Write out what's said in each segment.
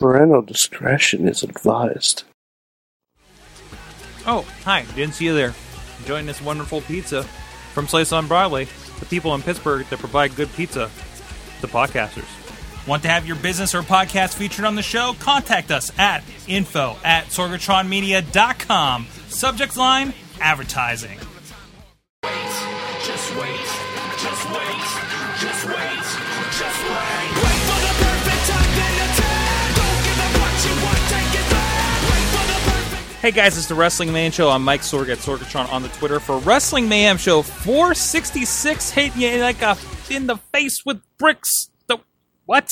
Parental discretion is advised. Oh, hi. Didn't see you there. Enjoying this wonderful pizza from Slice on Broadway. The people in Pittsburgh that provide good pizza. The podcasters. Want to have your business or podcast featured on the show? Contact us at info at sorgatronmedia.com. Subject line, advertising. Hey guys, it's the Wrestling Mayhem Show. I'm Mike Sorg at Sorgatron on the Twitter for Wrestling Mayhem Show 466. Hitting you like a in the face with bricks. The what?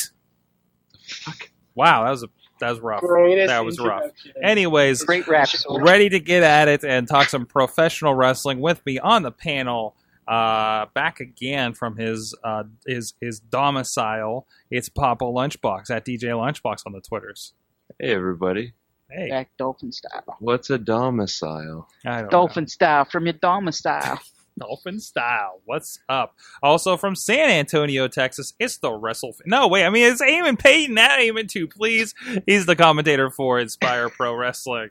Fuck. Wow, that was a that was rough. Greatest that was rough. Anyways, Great rap. ready to get at it and talk some professional wrestling with me on the panel. Uh, back again from his uh, his his domicile. It's Papa Lunchbox at DJ Lunchbox on the Twitters. Hey everybody, Hey, Back dolphin style. what's a domicile? I don't Dolphin style from your domicile. Dolphin style. What's up? Also from San Antonio, Texas. It's the Wrestle. No, wait. I mean, it's Eamon Payton. Not Eamon too, please. He's the commentator for Inspire Pro Wrestling.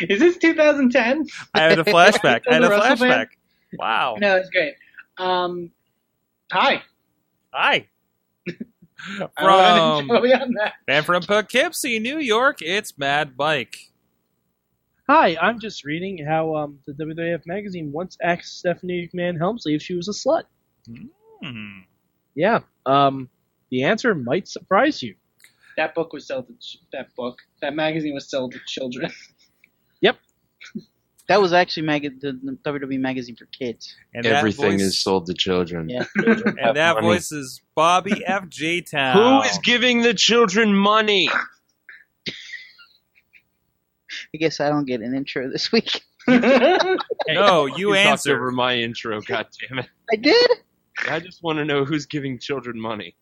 Is this 2010? I had a flashback. I had a The Wrestle fan? flashback. Wow. No, it's great. Um, hi. Hi. I don't From know beyond that. and from Poughkeepsie, New York, it's Mad Bike. Hi, I'm just reading how um, the WWF magazine once asked Stephanie McMahon Helmsley if she was a slut. Hmm. Yeah, um, the answer might surprise you. That book was sold to ch- that book. That magazine was sold to children. That was actually mag- the, the WWE magazine for kids. And Everything voice, is sold to children. Yeah. And that money. voice is Bobby F. J. Town. Who is giving the children money? I guess I don't get an intro this week. No, you talked answer. over my intro. God damn it! I did. I just want to know who's giving children money.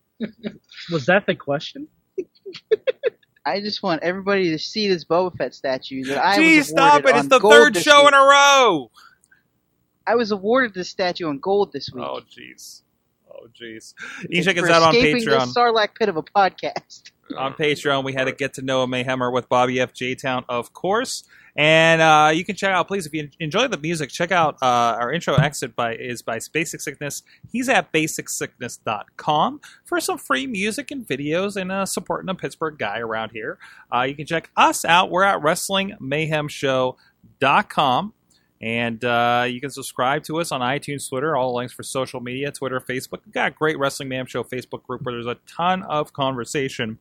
Was that the question? I just want everybody to see this Boba Fett statue that I Jeez, was stop it! It's the third show week. in a row. I was awarded this statue on gold this week. Oh, jeez. Oh, jeez. You check us out on Patreon. This Sarlacc pit of a podcast. On Patreon. We had a get to know a Mayhemmer with Bobby F. J. Town, of course. And uh, you can check out, please, if you enjoy the music, check out uh, our intro exit by is by Basic Sickness. He's at basicsickness.com for some free music and videos and uh, supporting a Pittsburgh guy around here. Uh, you can check us out. We're at WrestlingMayhemShow.com. And uh, you can subscribe to us on iTunes, Twitter, all the links for social media, Twitter, Facebook. We've got a great Wrestling Mayhem Show Facebook group where there's a ton of conversation.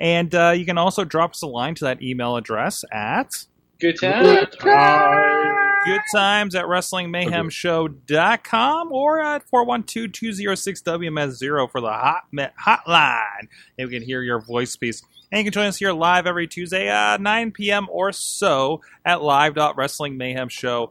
And uh, you can also drop us a line to that email address at Good time. good times at wrestlingmayhemshow.com or at 412-206-WMS0 for the hot hotline. And we can hear your voice piece. And you can join us here live every Tuesday at 9 p.m. or so at live.wrestlingmayhemshow.com.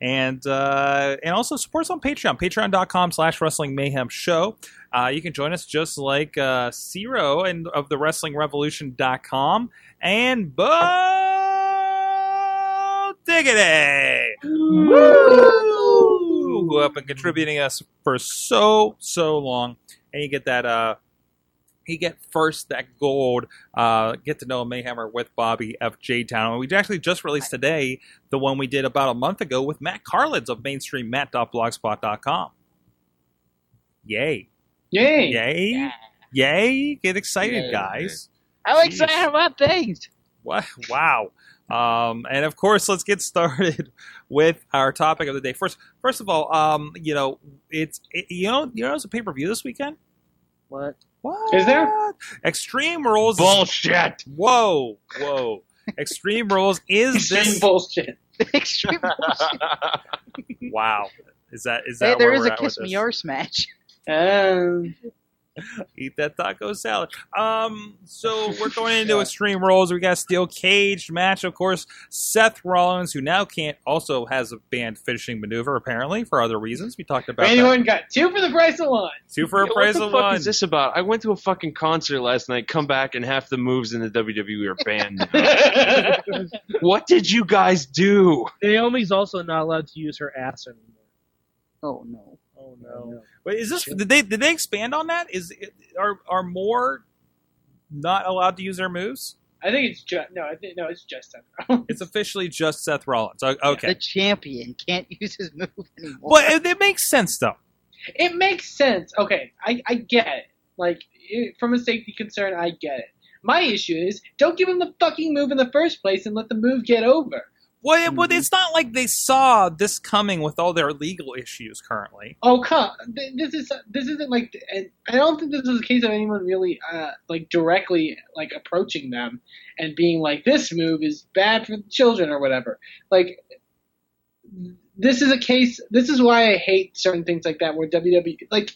And uh, and also support us on Patreon, patreon.com slash wrestling mayhem show. Uh, you can join us just like uh, Zero and of the wrestlingrevolution.com and Bo Diggity who have been contributing us for so so long. And you get that you get first that gold uh, get to know a Mayhemmer with Bobby F. J. Town. And we actually just released today the one we did about a month ago with Matt Carlins of mainstreammatt.blogspot.com. Yay. Yay. Yay. Yay. Get excited, Yay. guys. I'm excited about things. What? Wow. Um, and of course, let's get started with our topic of the day. First, first of all, um, you know, it's it, you know, you know, it's a pay per view this weekend. What? What Is there? Extreme Rules? is- Bullshit. Whoa, whoa! Extreme Rules is Same this? bullshit. Extreme bullshit. Wow, is that is that Hey, there where is we're a at with kiss me this? yours match. Um, Eat that taco salad. Um, so we're going into Extreme Rules. We got a steel cage match, of course. Seth Rollins, who now can't, also has a banned finishing maneuver apparently for other reasons. We talked about Randy that. Got two for the price of one. Two for a Yo, price what the fuck one. is this about? I went to a fucking concert last night. Come back and half the moves in the WWE are banned. what did you guys do? Naomi's also not allowed to use her ass anymore. Oh no. Oh no. Wait, is this? Did they did they expand on that? Is it- are are more not allowed to use their moves? I think it's just no. I think no. It's just Seth Rollins. It's officially just Seth Rollins. O- Okay. The champion can't use his move anymore. Well, it, it makes sense though. It makes sense. Okay, I, I get it. Like it, from a safety concern, I get it. My issue is don't give him the fucking move in the first place and let the move get over. Well, it, Mm-hmm. well, it's not like they saw this coming with all their legal issues currently. Oh come! This is this isn't like, I don't think this is a case of anyone really uh, like directly like approaching them and being like, "This move is bad for the children" or whatever. Like, this is a case. This is why I hate certain things like that, where WWE like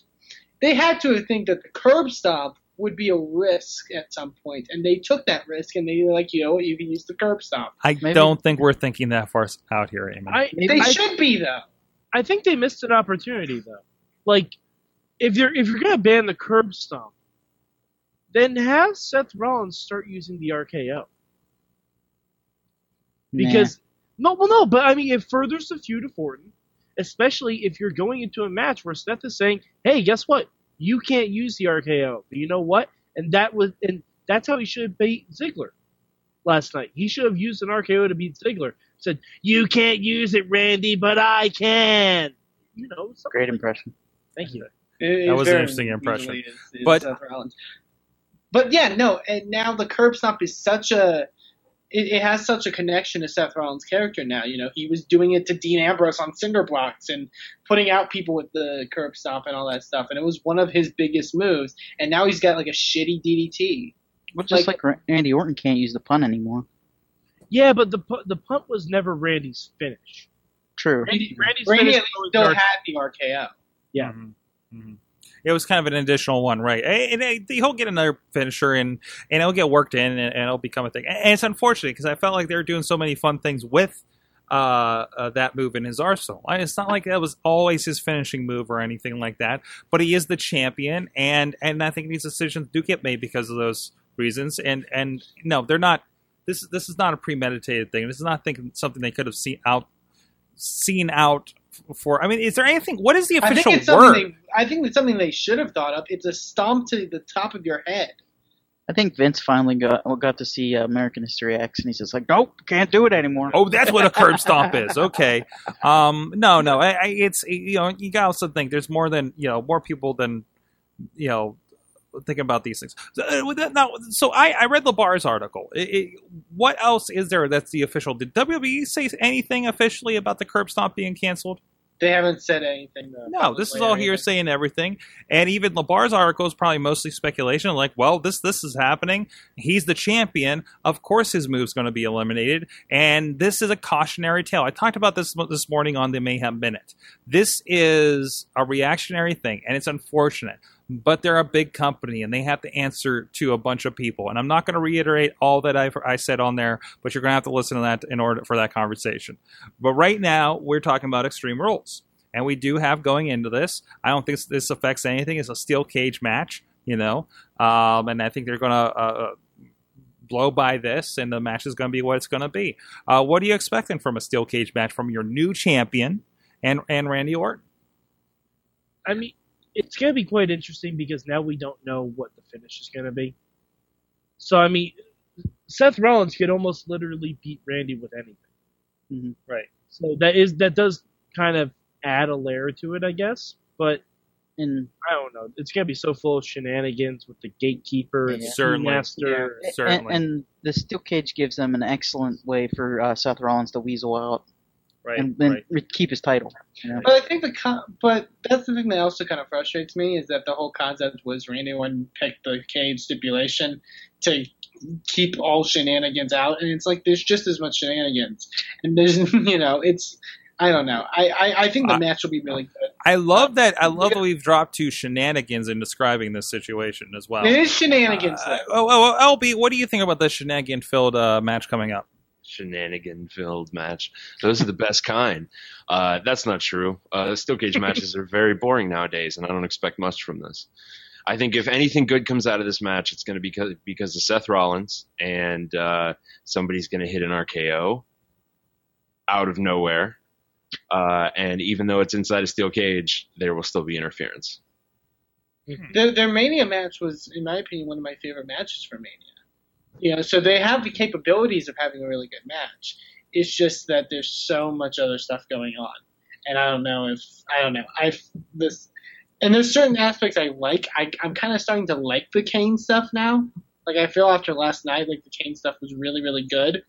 they had to think that the curb stomp would be a risk at some point, and they took that risk, and they were like, you know what, you can use the curb stomp. I Maybe- don't think we're thinking that far out here, Amy. I They I, should be though. I think they missed an opportunity though. Like if you're if you're gonna ban the curb stomp, then have Seth Rollins start using the RKO. Because no, well, no, but I mean, it furthers the feud of Orton, especially if you're going into a match where Seth is saying, "Hey, guess what? You can't use the RKO." But you know what? And that was, and that's how he should have beat Ziggler last night. He should have used an RKO to beat Ziggler. Said, "You can't use it, Randy, but I can." You know, Great like- impression. Thank you. It- That was an interesting impression. is- is But- but yeah, no, and now the curb stomp is such a. It, it has such a connection to Seth Rollins' character now. You know, he was doing it to Dean Ambrose on cinder blocks and putting out people with the curb stomp and all that stuff, and it was one of his biggest moves. And now he's got like a shitty DDT. Well, just Like- like, Randy Orton can't use the pun anymore. Yeah, but the the punt was never Randy's finish. True. Randy, Randy's Randy finish at least still Dark- had the RKO. Yeah. Mhm. Mhm. It was kind of an additional one, right? And, and he'll get another finisher, and and it'll get worked in, and, and it'll become a thing. And it's unfortunate because I felt like they were doing so many fun things with uh, uh, that move in his arsenal. It's not like that was always his finishing move or anything like that, but he is the champion, and and I think these decisions do get made because of those reasons. And and no, they're not. This this is not a premeditated thing. This is not thinking something they could have seen out seen out for. I mean, is there anything? What is the I official think it's word? something. They, I think it's something they should have thought of. It's a stomp to the top of your head. I think Vince finally got got to see uh, American History X, and he's just like, nope, can't do it anymore. Oh, that's what a curb stomp is. Okay. Um, no, no. I, I, it's you know you gotta also think there's more than you know more people than you know thinking about these things. So, uh, now, so I, I read LaBar's article. It, it, what else is there that's the official? Did WWE say anything officially about the curb stomp being canceled? They haven't said anything. Though, No, this is all hearsay and everything. And even LaBar's article is probably mostly speculation. Like, well, this this is happening. He's the champion. Of course, his move's going to be eliminated. And this is a cautionary tale. I talked about this this morning on the Mayhem Minute. This is a reactionary thing, and it's unfortunate. But they're a big company, and they have to answer to a bunch of people. And I'm not going to reiterate all that I've, I said on there, but you're going to have to listen to that in order for that conversation. But right now, we're talking about Extreme Rules and we do have going into this. I don't think this affects anything. It's a steel cage match, you know, um, and I think they're going to uh, blow by this, and the match is going to be what it's going to be. Uh, what are you expecting from a steel cage match from your new champion and and Randy Orton? I mean, it's going to be quite interesting because now we don't know what the finish is going to be. So I mean, Seth Rollins could almost literally beat Randy with anything. Mhm. Right. So that is that does kind of add a layer to it, I guess. But And I don't know. It's going to be so full of shenanigans with the gatekeeper and the Certainly. master. and, Certainly. and the steel cage gives them an excellent way for uh, Seth Rollins to weasel out Right. and then right. keep his title. You know? But I think the con- but that's the thing that also kind of frustrates me is that the whole concept was Randy Orton picked the cage stipulation to keep all shenanigans out, and it's like there's just as much shenanigans, and there's you know it's I don't know I I, I think the I- match will be really good. I love that. I love that we've dropped to shenanigans in describing this situation as well. It is shenanigans Uh, though. oh, oh, LB, what do you think about the shenanigan-filled uh, match coming up? Shenanigan filled match. Those are the best kind. Uh, that's not true. Uh, steel cage matches are very boring nowadays, and I don't expect much from this. I think if anything good comes out of this match, it's going to be because, because of Seth Rollins, and uh, somebody's going to hit an RKO out of nowhere. Uh, and even though it's inside a steel cage, there will still be interference. Their, their Mania match was, in my opinion, one of my favorite matches for Mania. You know, so they have the capabilities of having a really good match. It's just that there's so much other stuff going on, and I don't know if I don't know. I this, and there's certain aspects I like. I, I'm kind of starting to like the Kane stuff now. Like I feel after last night, like the Kane stuff was really really good.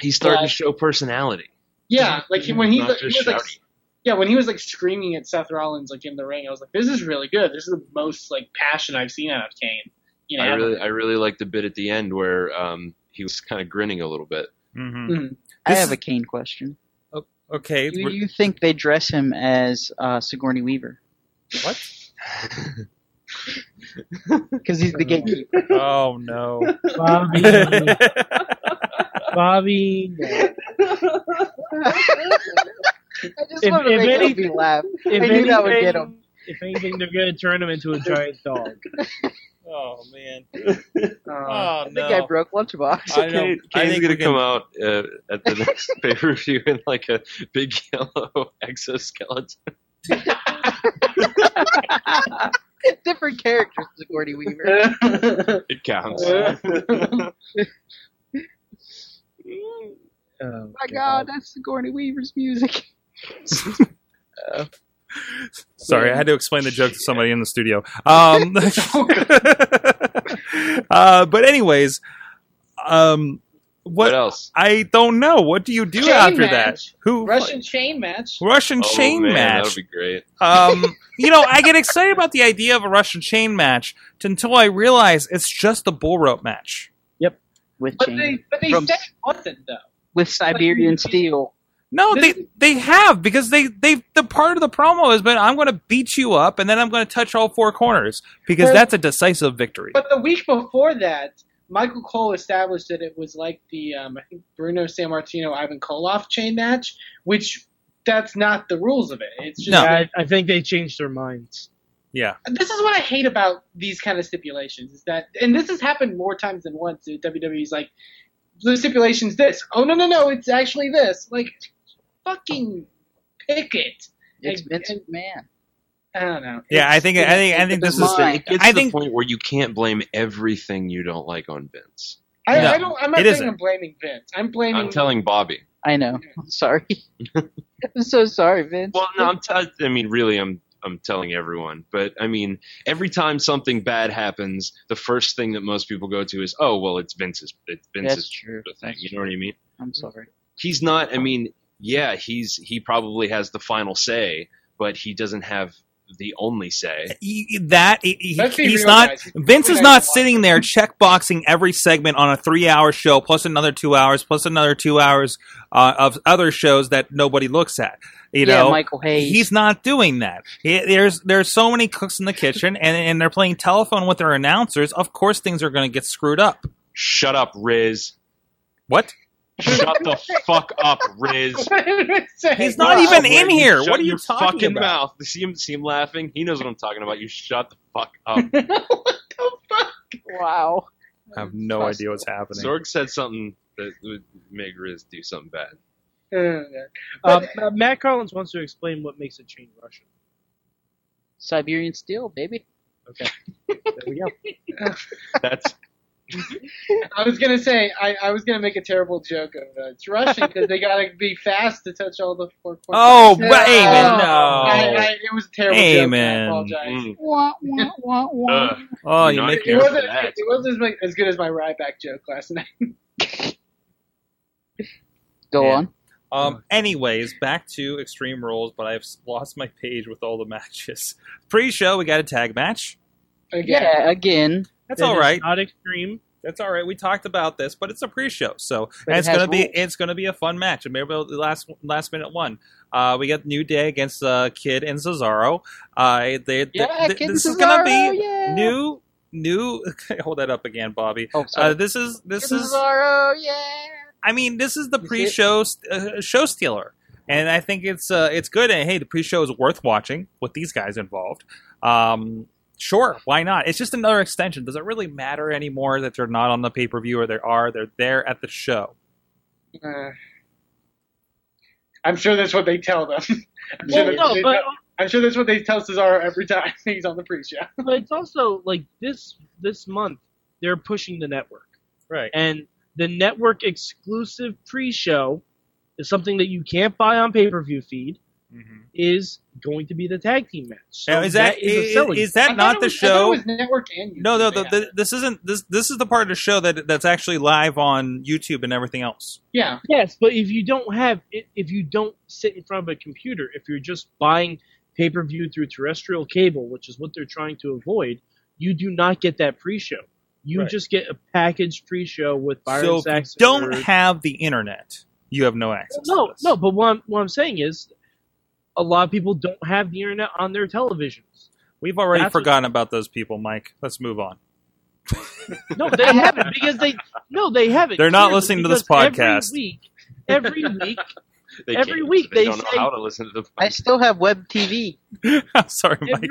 He's starting Yeah. to show personality. Yeah, like he, when he, he was like yeah, when he was like screaming at Seth Rollins like in the ring, I was like, this is really good. This is the most like passion I've seen out of Kane. You know, I really, I really like the bit at the end where um, he was kind of grinning a little bit. hmm Mhm. I have a Kane question. Okay. Do we're- you think they dress him as uh, Sigourney Weaver? What? Because he's the gatekeeper. Oh no. Bobby, Bobby. no. I just If- wanted to if make any- Opie laugh. If I knew that would get him. If anything, they're going to turn him into a giant dog. Oh man. Uh, Oh I think no. I broke Lunchbox. I know. Kane, I Kane's think gonna can- come out uh, at the next pay per view in like a big yellow exoskeleton. Different characters, Sigourney Weaver. It counts. Oh, my God, that's Sigourney Weaver's music. Sorry, I had to explain the joke to somebody in the studio. Um, uh, but anyways, um, What what else? I don't know. What do you do Chain after match. that? Who Russian chain match. Russian oh, chain man, match? That would be great. um, you know, I get excited about the idea of a Russian chain match until I realize it's just a bull rope match. Yep, With But chain, they but they From- said it wasn't though. with Siberian steel. No, This they they have because they they the part of the promo has been I'm going to beat you up and then I'm going to touch all four corners because Well- that's a decisive victory. But the week before that, Michael Cole established that it was like the um, I think Bruno Sammartino Ivan Koloff chain match, which that's not the rules of it. It's just No. I, I think they changed their minds. Yeah, this is what I hate about these kind of stipulations is that, and this has happened more times than once. that WWE's like, the stipulation's this. Oh no no no, it's actually this. Like, fucking pick it. It's And- Vince and- McMahon. I don't know. yeah. I think I think I think this is Mine. It gets I to think the point where you can't blame everything you don't like on Vince. I, No, I don't. I'm not it saying isn't. I'm blaming Vince. I'm blaming. I'm telling Bobby. I know. I'm sorry. I'm so sorry, Vince. Well, no, I'm. T- I mean, really, I'm. I'm telling everyone, but I mean, every time something bad happens, the first thing that most people go to is, "Oh, well, it's Vince's. It's Vince's That's Vince's true. thing." That's You know what I mean? I'm sorry. He's not. I mean, yeah, he's he probably has the final say, but he doesn't have the only say. he- that he, he- he's real, not guys. Vince is not sitting there checkboxing every segment on a three-hour show plus another two hours plus another two hours uh, of other shows that nobody looks at. You yeah, know, Michael Hayes. He's not doing that. He, there's there's so many cooks in the kitchen, and, and they're playing telephone with their announcers. Of course, things are going to get screwed up. Shut up, Riz. What? Shut the fuck up, Riz. He's not even in here. What are you talking fucking about? mouth. See him, see him laughing. He knows what I'm talking about. You shut the fuck up. what the fuck? wow. I have no idea what's happening. Sorg said something that would make Riz do something bad. Uh, Uh, uh, Matt Collins wants to explain what makes a chain Russian. Siberian steel, baby. Okay, there we go. That's I was gonna say I, I was gonna make a terrible joke of uh, it's Russian because they gotta be fast to touch all the four corners. Oh, Yeah. but Eamon, no. I, I, it was a terrible joke. and I mm, Wah, wah, wah, wah. uh, oh, you Not make It wasn't, that. it wasn't as, mu- as good as my Ryback joke last night. Go Yeah. on. Um. Anyways, back to Extreme Rules, but I've lost my page with all the matches. Pre-show, we got a tag match. Again. Yeah, again. That's That all. Not extreme. That's all right. We talked about this, but it's a pre-show, so and it it's gonna be it's gonna be a fun match. And maybe the last last minute one. Uh, we got New Day against uh, Kidd and Cesaro. Uh, they, they- Yeah, th- Kid this and is gonna be yeah. new new. hold that up again, Bobby. Oh, sorry. Uh, this is this Kid is. Cesaro, yeah. I mean, this is the You pre-show uh, show stealer, and I think it's uh, it's good. And hey, the pre-show is worth watching with these guys involved. Um, sure, why not? It's just another extension. Does it really matter anymore that they're not on the pay-per-view or they are? They're there at the show. Uh, I'm sure that's what they tell them. I'm Well, sure no, they- but I'm sure that's what they tell Cesaro every time he's on the pre-show. but it's also like this this month they're pushing the network, Right. and the network exclusive pre-show is something that you can't buy on pay-per-view feed. Mhm. Is going to be the tag team match. So Now, is that is is, is that thought not the was- I show? It was network and YouTube No, no, the, the, this isn't this. This is the part of the show that that's actually live on YouTube and everything else. yeah. Yes, but if you don't have if you don't sit in front of a computer, if you're just buying pay per view through terrestrial cable, which is what they're trying to avoid, you do not get that pre show. You Right. just get a packaged pre show with Byron so if you Saxton. don't or- have the internet, you have no access. no, to this. no. But what I'm, what I'm saying is, a lot of people don't have the internet on their televisions. We've already That's what- forgotten about those people, Mike. Let's move on. No, they haven't because they no, they haven't. They're not listening to this podcast. Every week, every week, They Every can't, week they, they don't know how to listen to the. I still have web TV. I'm sorry, Mike. every,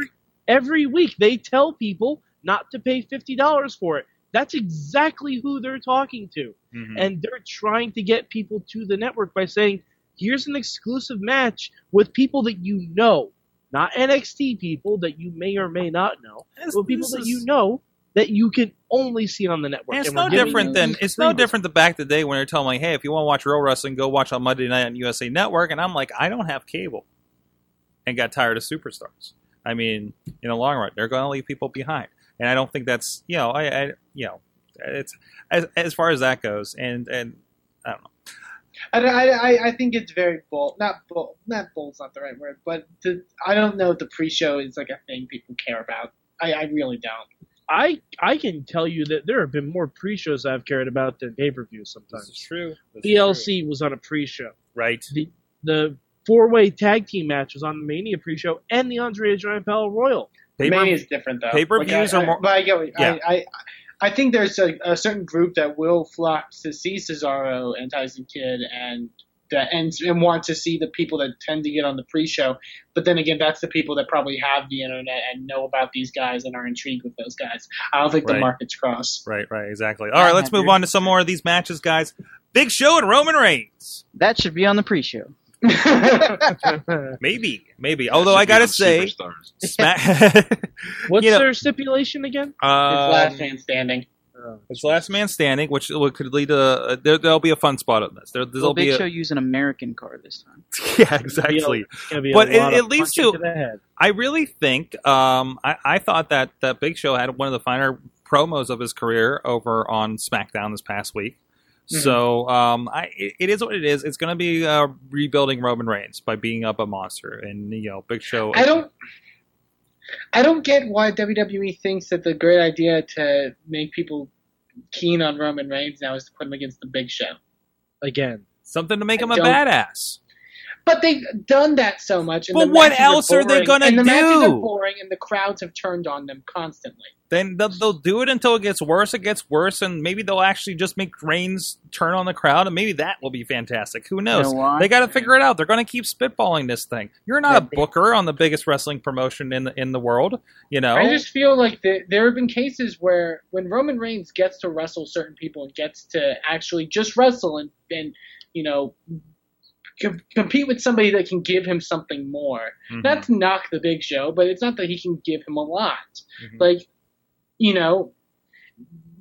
every week they tell people not to pay fifty dollars for it. That's exactly who they're talking to, Mhm. and they're trying to get people to the network by saying, "Here's an exclusive match with people that you know, not NXT people that you may or may not know, This- but people that is- you know that you can only see on the network." And it's And no different than it's no different than back the day when they're telling me, "Hey, if you want to watch real wrestling, go watch on Monday night on USA Network." And I'm like, I don't have cable, and got tired of superstars. I mean, in the long run, they're going to leave people behind, and I don't think that's you know, I, I you know, it's as as far as that goes, and and I don't know. I, I, I- I think it's very bold. Not bold. Not bold's not the right word, but the, I don't know if the pre-show is like a thing people care about. I, I really don't. I I can tell you that there have been more pre-shows I've cared about than pay-per-views sometimes. It's true. DLC was on a pre-show. right? The the four-way tag team match was on the Mania pre-show and the Andre Giant Battle Royal. Paper, Mania is different though. pay-per-views Like, I- are more- I, But I get. What, Yeah. I, I I think there's a, a certain group that will flock to see Cesaro and Tyson Kidd and. That, and, and want to see the people that tend to get on the pre-show, but then again, that's the people that probably have the internet and know about these guys and are intrigued with those guys. I don't think Right. the market's cross. right, right, exactly. All right, let's move on to some more of these matches, guys. Big Show and Roman Reigns. That should be on the pre-show. Maybe, maybe. Although I gotta say, Smack. What's You know- their stipulation again? It's last um, man standing. It's last man standing, which could lead to uh, there, there'll be a fun spot on this. There, there'll Will be Big a, Show use an American car this time? yeah, exactly. It's gonna be a But it- it leads punching to- I really think um, I, I thought that that Big Show had one of the finer promos of his career over on SmackDown this past week. Mhm. So um, I, it, it is what it is. It's going to be uh, rebuilding Roman Reigns by being up a monster, and you know, Big Show. I don't. I don't get why WWE thinks that the great idea to make people keen on Roman Reigns now is to put him against the Big Show. Again, something to make him I a don't- badass. But they've done that so much. And But what else are they gonna and the matches are boring, and the crowds have turned on them constantly. Then they'll, they'll do it until it gets worse. It gets worse, and maybe they'll actually just make Reigns turn on the crowd, and maybe that will be fantastic. Who knows? know they got to figure it out. They're going to keep spitballing this thing. You're not Yeah, a they- booker on the biggest wrestling promotion in the in the world. You know, I just feel like the, there have been cases where when Roman Reigns gets to wrestle certain people and gets to actually just wrestle and, and you know com- compete with somebody that can give him something more. Mhm. Not to knock the Big Show, but it's not that he can give him a lot. Mhm. Like, you know,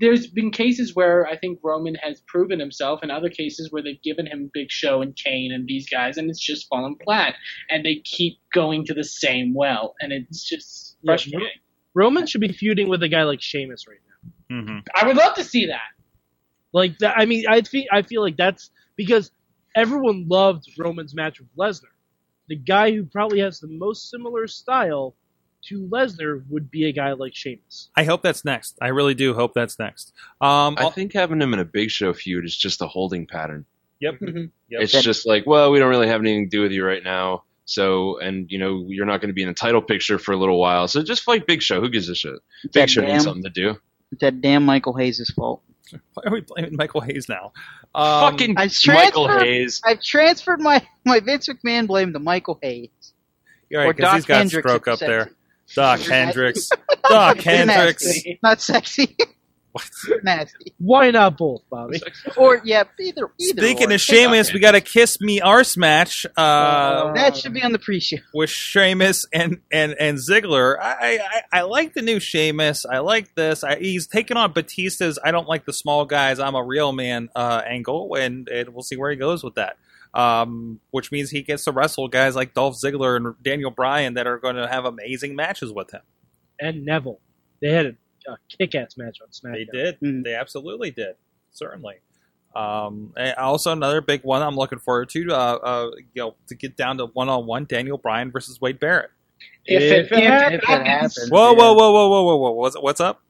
there's been cases where I think Roman has proven himself, and other cases where they've given him Big Show and Kane and these guys, and it's just fallen flat. And they keep going to the same well, and it's just Yeah, frustrating. Roman should be feuding with a guy like Sheamus right now. Mhm. I would love to see that. Like that, I mean, I feel I feel like that's because everyone loved Roman's match with Lesnar. The guy who probably has the most similar style to Lesnar would be a guy like Sheamus. I hope that's next. I really do hope that's next. Um, I think having him in a Big Show feud is just a holding pattern. yep. Mhm. Yep. It's just like, well, we don't really have anything to do with you right now. So, and you know, you're not going to be in the title picture for a little while. So just fight Big Show. Who gives a shit? Big That Show damn, needs something to do. that damn Michael Hayes' fault. Why are we blaming Michael Hayes now? Um, Fucking I've Michael Hayes. I've transferred my, my Vince McMahon blame to Michael Hayes. You're right, or 'cause Doc he's got Hendrix stroke up there. sexy. Doc Isn't that- Hendrix. Doc Isn't that Hendrix. sexy? Not sexy. Nasty. Why not both, Bobby? Or yeah, either either. Speaking or. of Sheamus, we got a Kiss Me Arse match uh, that should be on the pre-show. with Sheamus and and and Ziggler. I, I I like the new Sheamus. I like this. I, he's taking on Batista's. I don't like the small guys. I'm a real man uh, angle, and, and we'll see where he goes with that. Um, which means he gets to wrestle guys like Dolph Ziggler and Daniel Bryan that are going to have amazing matches with him. And Neville. They had a, a kick-ass match on SmackDown. They did. Mhm. They absolutely did. Certainly. Um, and also another big one I'm looking forward to. Uh, uh, you know, to get down to one on one, Daniel Bryan versus Wade Barrett. If If it, If it happens. happens. Whoa, whoa, whoa, whoa, whoa, whoa, whoa! What's what's up?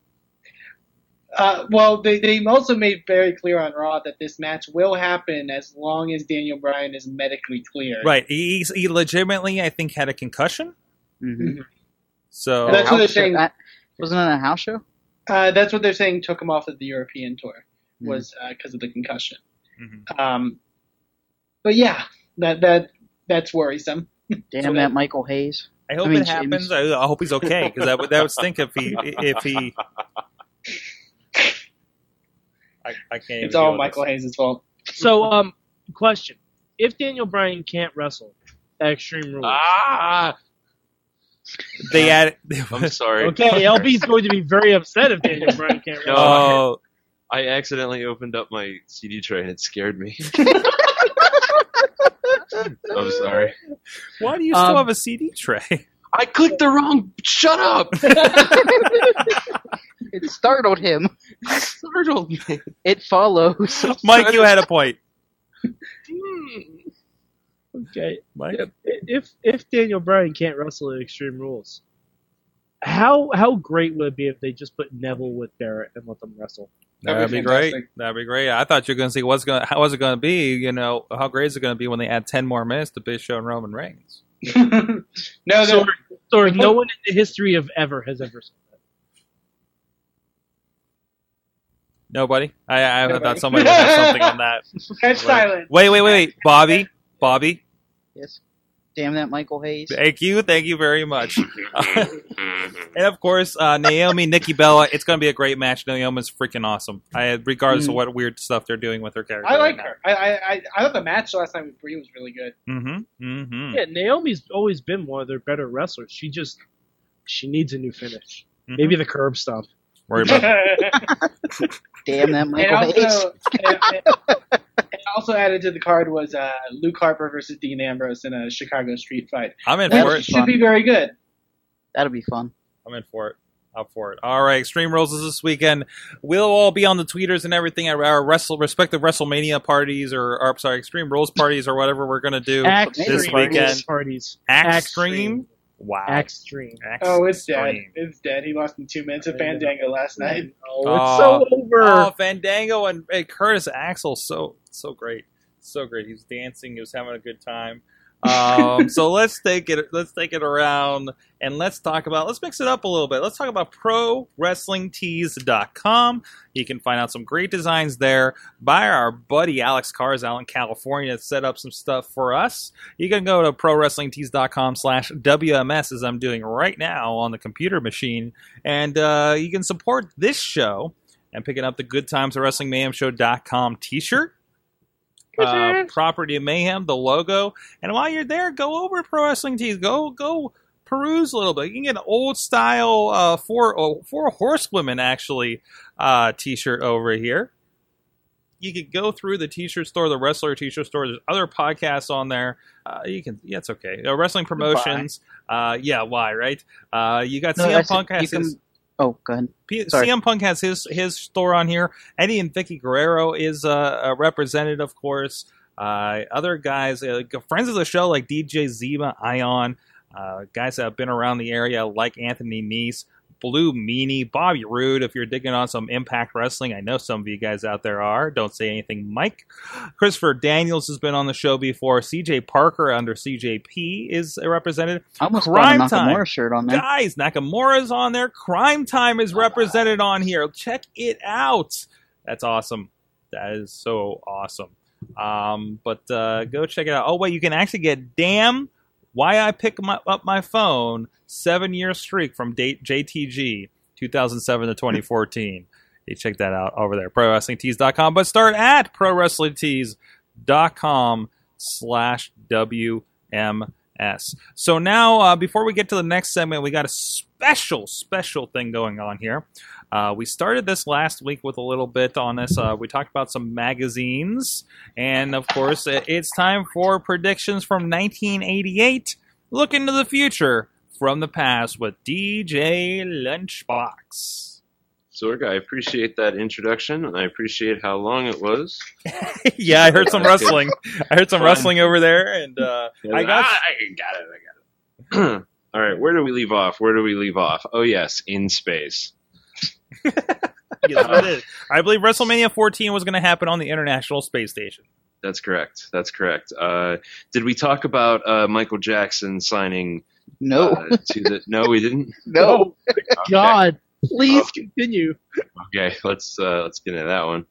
Uh, well, they, they also made very clear on Raw that this match will happen as long as Daniel Bryan is medically clear. Right, he, he's, he legitimately, I think, had a concussion. Mhm. So That's what they're House show- saying. uh, Wasn't it a house show? Uh, that's what they're saying took him off of the European tour Mhm. was because of the concussion. Mhm. Um, but yeah, that that that's worrisome. Damn So that that- Michael Hayes. I hope I mean, it happens. I, I hope he's okay because that would that would stink if he if he. I, I can't. even It's all Michael this. Hayes' fault. So, um, question: If Daniel Bryan can't wrestle at Extreme Rules, Ah, They add. I'm sorry. okay, LB's going to be very upset if Daniel Bryan can't wrestle. Oh, I accidentally opened up my CD tray and it scared me. I'm sorry. why do you still Um, have a CD tray? I clicked the wrong. Shut up. It startled him. Startled me. It follows. Mike, you had a point. Hmm. Okay, Mike, if if Daniel Bryan can't wrestle at Extreme Rules, how how great would it be if they just put Neville with Barrett and let them wrestle? that'd That'd be be great. That'd be great. I thought you were going to see what's going. How is it going to be? You know, how great is it going to be when they add ten more minutes to Big Show and Roman Reigns? No, So, no, or no one in the history of ever has ever said that. Nobody. I, I Nobody. thought somebody would have something on that. catch silent. Wait, wait, wait, wait, Bobby, Bobby. Yes. Damn that Michael Hayes. Thank you, thank you very much. and of course, uh, Naomi, Nikki Bella. It's going to be a great match. Naomi's freaking awesome. I, regardless of Mm. what weird stuff they're doing with her character. I like her. I, I I I thought the match last time with Brie was really good. Mm-hmm. Mm-hmm. Yeah, Naomi's always been one of their better wrestlers. She just she needs a new finish. Mhm. Maybe the curb stomp. Worry about. Damn that Michael Hayes. also, and, and- and also added to the card was uh, Luke Harper versus Dean Ambrose in a Chicago street fight, I'm in That for it. should should be very good. That'll be fun. I'm in for it. Up for it. All right, Extreme Rules is this weekend. We'll all be on the tweeters and everything at our wrestle respective WrestleMania parties or, or I'm sorry, Extreme Rules parties or whatever we're gonna do Extreme this weekend. parties. Extreme. Wow. Extreme. Oh, it's dead. It's dead. He lost in two minutes of Fandango last night. Oh, it's Oh. so over. Oh, Fandango and, and Curtis Axel, so so great, so great. He was dancing, he was having a good time. Um, so let's take it, let's take it around, and let's talk about, let's mix it up a little bit. Let's talk about ProWrestlingTees.com. You can find out some great designs there by our buddy Alex Cars out in California. Set up some stuff for us. You can go to ProWrestlingTees.com slash WMS as I'm doing right now on the computer machine, and uh, you can support this show and picking up the Good Times of Wrestling Mayhem Show.com t shirt. Uh, Property of Mayhem, the logo. And while you're there, go over to Pro Wrestling Tees. Go, go peruse a little bit. You can get an old style uh, four, oh, four horsewomen actually uh, t shirt over here. You could go through the t-shirt store, the wrestler t-shirt store. There's other podcasts on there. Uh, you can, yeah, it's okay. Uh, wrestling promotions. Uh, yeah, why, right? Uh, you got No, CM Punk you has can- his, Oh, go ahead. P-. CM Punk has his his store on here. Eddie and Vicky Guerrero is uh, a represented, of course. Uh, other guys, uh, friends of the show like DJ Zima, Ion, uh, guys that have been around the area like Anthony Nese, Blue Meanie, Bobby Roode. If you're digging on some Impact Wrestling, I know some of you guys out there are. Don't say anything, Mike. Christopher Daniels has been on the show before. CJ Parker under CJP is represented. I almost Crime a Nakamura Time. shirt on there. Guys, Nakamura's on there. Crime Time is represented on here. Check it out. That's awesome. That is so awesome. Um, but uh, go check it out. Oh wait, you can actually get damn why I pick my, up my phone seven year streak from date JTG 2007 to 2014. you check that out over there, ProWrestlingTees.com. But start at ProWrestlingTees.com slash WMS. So now, uh, before we get to the next segment, we got a special, special thing going on here. Uh, we started this last week with a little bit on this. Uh, we talked about some magazines, and of course, it's time for predictions from 1988. Look into the future from the past with DJ Lunchbox. Sorg, I appreciate that introduction, and I appreciate how long it was. yeah, I heard some wrestling. I heard some Fun. wrestling over there, and uh, I got Ah, I got it. I got it. All right, where do we leave off? Where do we leave off? Oh yes, in space. yes, it is. I believe WrestleMania 14 was going to happen on the International Space Station. That's correct. That's correct. Uh, did we talk about uh, Michael Jackson signing No, uh, to the? No, we didn't. no. Okay. God, please continue. Okay, let's uh, let's get into that one.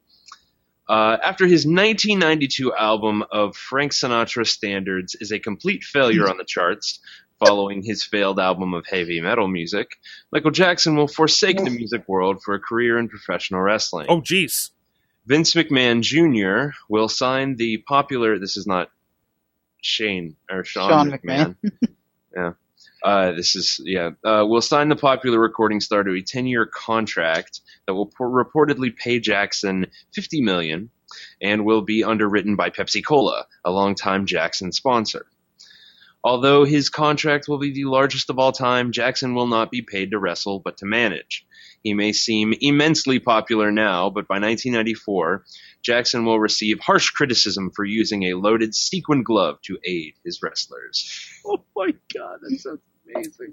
Uh, after his 1992 album of Frank Sinatra standards is a complete failure on the charts, following his failed album of heavy metal music, Michael Jackson will forsake the music world for a career in professional wrestling. Oh, jeez. Vince McMahon Jr. will sign the popular. This is not Shane or Sean, Sean McMahon. yeah. Uh, this is yeah. Uh, will sign the popular recording star to a 10-year contract that will por- reportedly pay Jackson 50 million, and will be underwritten by Pepsi Cola, a longtime Jackson sponsor. Although his contract will be the largest of all time, Jackson will not be paid to wrestle, but to manage. He may seem immensely popular now, but by 1994, Jackson will receive harsh criticism for using a loaded sequin glove to aid his wrestlers. Oh my God, that sounds amazing.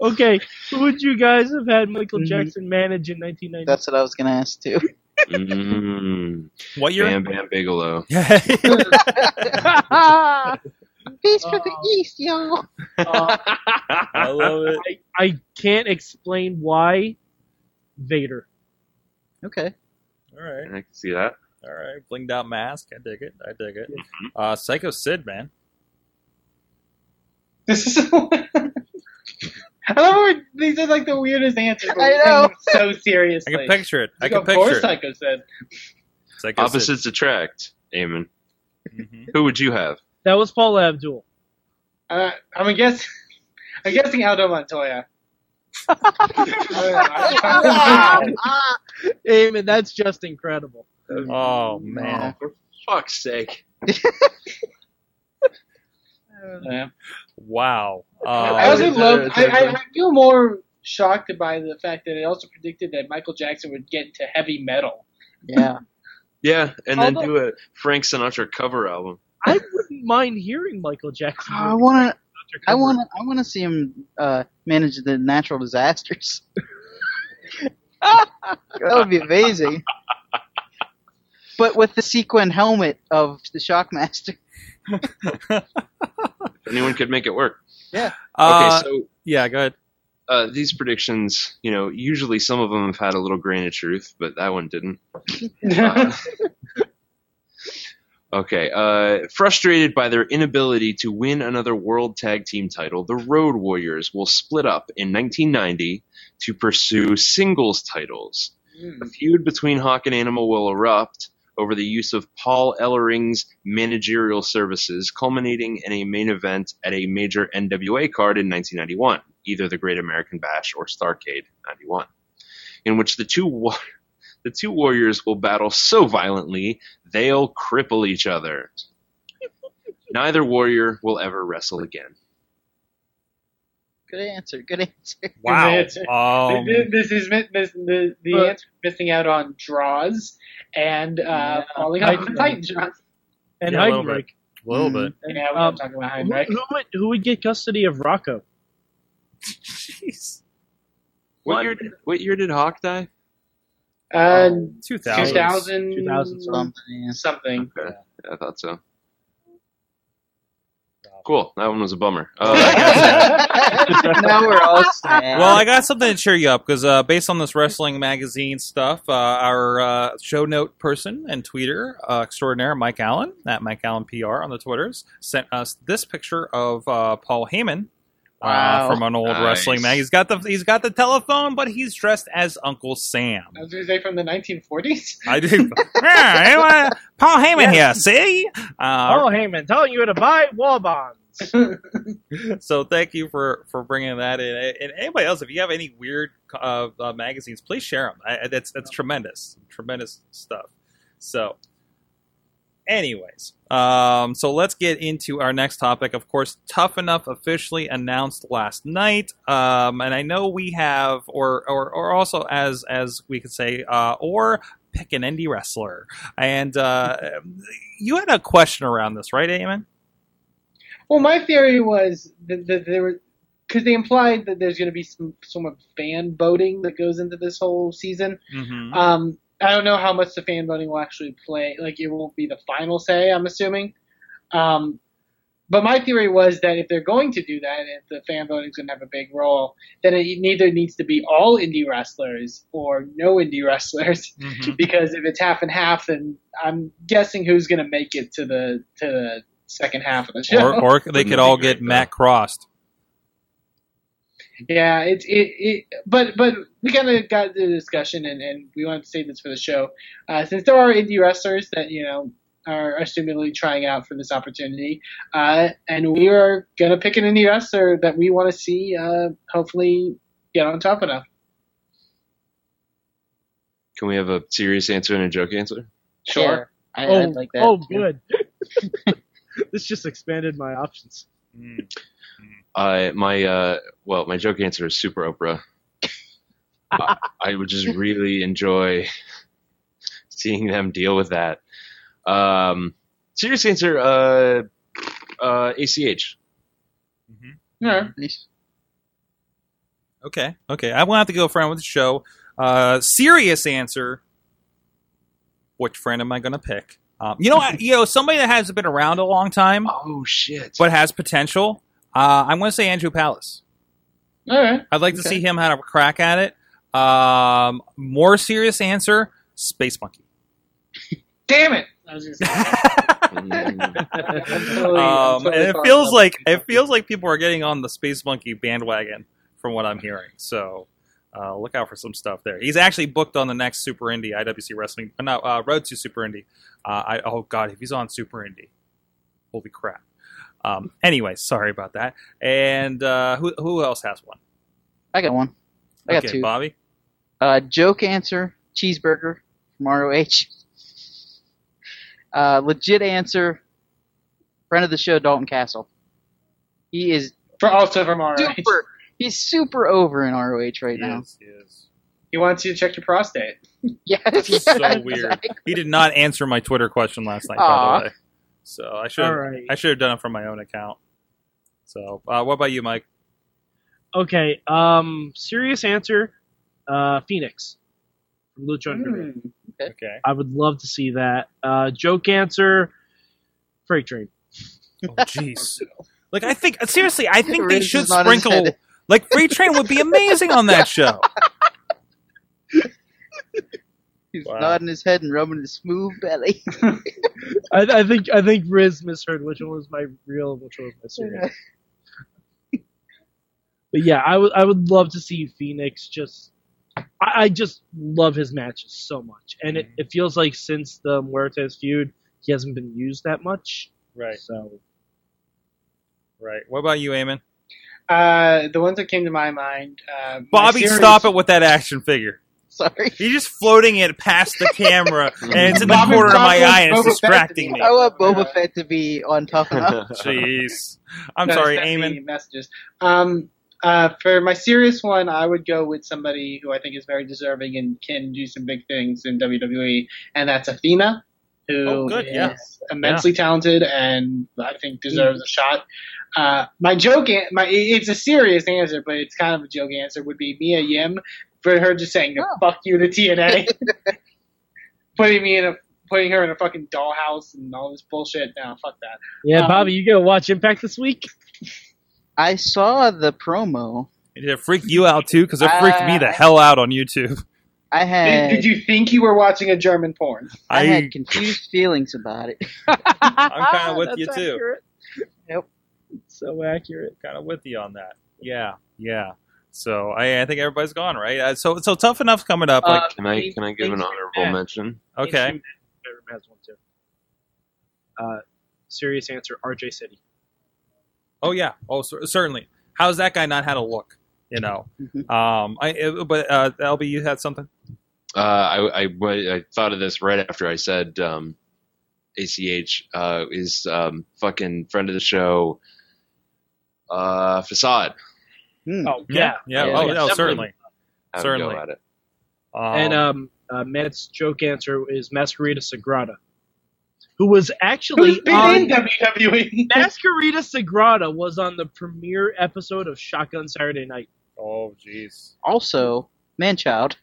Okay, who would you guys have had Michael Mhm. Jackson manage in 1990? That's what I was gonna ask too. Mm, What year? Bam Bam Bigelow. Yeah. Peace for the east, yo. Uh, I love it. I, I can't explain why. Vader. Okay. All right. I can see that. All right. Blinged out mask. I dig it. I dig it. Uh, Psycho Sid, man. This is. I love how we- these are like the weirdest answers. but I we're taking know. them So I seriously. can picture it. I Like, can of course, picture it. Psycho Sid. Psycho Opposites attract, Eamon. Sid. Mhm. Who would you have? That was Paula Abdul. Uh, I'm a guess. I'm guessing Aldo Montoya. I Amen. That's just incredible. Oh, man. For fuck's sake. Yeah. Wow. I Uh, also love. I, I, I feel more shocked by the fact that it also predicted that Michael Jackson would get into heavy metal. Yeah. Yeah, and then Although- do a Frank Sinatra cover album. I wouldn't mind hearing Michael Jackson. I wanna. I want to. I want to see him uh, manage the natural disasters. that would be amazing. But with the sequin helmet of the Shockmaster. Anyone could make it work. uh, Okay, so yeah, go ahead. uh, these predictions, you know, usually some of them have had a little grain of truth, but that one didn't. Okay, uh, frustrated by their inability to win another World Tag Team title, the Road Warriors will split up in 1990 to pursue singles titles. A feud between Hawk and Animal will erupt over the use of Paul Ellering's managerial services, culminating in a main event at a major NWA card in 1991, either the Great American Bash or Starcade 91, in which the two the two warriors will battle so violently they'll cripple each other. Neither warrior will ever wrestle again. Good answer. Good answer. Wow. answer. Um, This- this is mi- this, the the But- answer missing out on draws and uh, Yeah. falling off the Titan Titan shots. and Yeah, a little Heidenreich. a little bit. Yeah, we're Um, talking about Who, Heinrich. who would who would get custody of Rocco? Jeez. What year, did, what year did Hawk die? Uh, 2000. 2000, 2000 Something, yeah. something. Okay, yeah, I thought so. Cool. That one was a bummer. Uh, now we're all sad. Well, I got something to cheer you up because uh, based on this wrestling magazine stuff, uh, our uh, show note person and tweeter uh, extraordinaire, Mike Allen, at Mike Allen PR on the Twitters, sent us this picture of uh, Paul Heyman uh, Wow. from an old Nice. wrestling mag. He's got the he's got the telephone, but he's dressed as Uncle Sam. I was going to say from the 1940s. I do. yeah, anyway, Paul Heyman here. See, uh, oh, Heyman, telling you to buy wall bonds. so thank you for for bringing that in. And anybody else, if you have any weird uh, uh, magazines, please share them. I, that's that's tremendous, tremendous stuff. So, anyways, um, so let's get into our next topic. Of course, Tough Enough officially announced last night, um, and I know we have, or or or also as as we could say, uh, or pick an indie wrestler. And uh, you had a question around this, right, Eamon? Well, my theory was that, that there were because they implied that there's going to be some some of fan voting that goes into this whole season. Mm-hmm. Um, I don't know how much the fan voting will actually play. Like, it won't be the final say. I'm assuming. Um, but my theory was that if they're going to do that, if the fan voting is going to have a big role, then it neither needs to be all indie wrestlers or no indie wrestlers. Mm-hmm. because if it's half and half, then I'm guessing who's going to make it to the to the second half of the show. or, or they could all get great, Matt crossed. Yeah, it's it, it but but we kind of got the discussion and, and we wanted to save this for the show. Uh, since there are indie wrestlers that you know are, are stimulating trying out for this opportunity, uh, and we are gonna pick an indie wrestler that we want to see uh, hopefully get on Tough Enough. Can we have a serious answer and a joke answer? Sure. I, oh, I'd like that. oh, too. good. this just expanded my options. Uh, my uh, well, my joke answer is Super Oprah. I, I would just really enjoy seeing them deal with that. Um, serious answer, uh, uh, ACH. Yeah. Nice. Okay, okay. I will have to go friend with the show. Uh, serious answer. Which friend am I going to pick? Um, you know, I, you know, somebody that has been around a long time Oh shit! but has potential. Uh, I'm going to say Andrew Palace. All right. I'd like to see him have a crack at it. Um, more serious answer: Space Monkey. Damn it! I was gonna say. I'm totally- um, totally and it feels like it feels like people are getting on the Space Monkey bandwagon from what I'm hearing. So uh, look out for some stuff there. He's actually booked on the next Super Indie IWC Wrestling, uh, no, uh, Road to Super Indie. Uh, I, oh God, if he's on Super Indie, holy crap. Um, anyway, sorry about that. And uh, who who else has one? I got one. I got okay, two. Bobby. Uh, joke answer: cheeseburger from ROH. Uh, legit answer: friend of the show, Dalton Castle. He is For also from ROH. super. He's super over in ROH right now. Yes, yes. He wants you to check your prostate. Yeah, This is so weird. He did not answer my Twitter question last night, by the way. So I should All right. I should have done it from my own account. So uh, what about you, Mike? Okay. Um, serious answer. Uh, Phoenix from Lucha Underground. Hmm. Okay. I would love to see that. Uh, joke answer. Freight train. Oh, jeez. like I think seriously, I think they should is on his sprinkle like Freight Train would be amazing on that show. He's Wow. nodding his head and rubbing his smooth belly. I, I think I think Riz misheard which one was my real and which one was my serious. But yeah, I would I would love to see Phoenix just. I, I just love his matches so much, and it, it feels like since the Muertes feud, he hasn't been used that much. Right, So right. What about you, Eamon? Uh, the ones that came to my mind. Uh, my Bobby, series- stop it with that action figure. Sorry. You're just floating it past the camera, and it's in the Bobby, corner of my eye, and it's Boba distracting me. me. I want Boba Fett to be on Tough Enough. Jeez. I'm No, sorry, send Eamon. Messages. Um, uh, for my serious one, I would go with somebody who I think is very deserving and can do some big things in WWE, and that's Athena, who Oh, good, is yeah. immensely talented and I think deserves a shot. Uh, my joke, an- my it's a serious answer, but it's kind of a joke answer. Would be Mia Yim for her just saying Oh. "fuck you" to TNA, putting me in a putting her in a fucking dollhouse and all this bullshit. Now, fuck that. yeah, Um, Bobby, you gonna watch Impact this week? I saw the promo. Did it freak you out too? Because it freaked me the Uh, hell out on YouTube. I had did you think you were watching a German porn? I, I, had confused feelings about it. I'm kind of with you That's too. accurate. Yep. So accurate. Kind of with you on that. Yeah, yeah. So I, I think everybody's gone, right? Uh, so so tough enough coming up. Like, Uh, Can I can I give an honorable mention? okay, Mainstream has one too. Uh, serious answer: RJ City. oh yeah, oh cer- certainly. How's that guy not had a look? You know, Mhm. um, I it- but uh, LB, you had something. Uh, I, I I thought of this right after I said um, ACH uh, is um, fucking friend of the show. Uh, facade. Hmm. Oh Yeah, yeah, yeah. Yeah, oh, yeah, no, certainly. Have a Certainly. go at it. Um, And um, uh, Matt's joke answer is Mascarita Sagrada, who was actually Who's been on in WWE? Mascarita Sagrada was on the premiere episode of Shotgun Saturday Night. oh, jeez. Also, Manchild.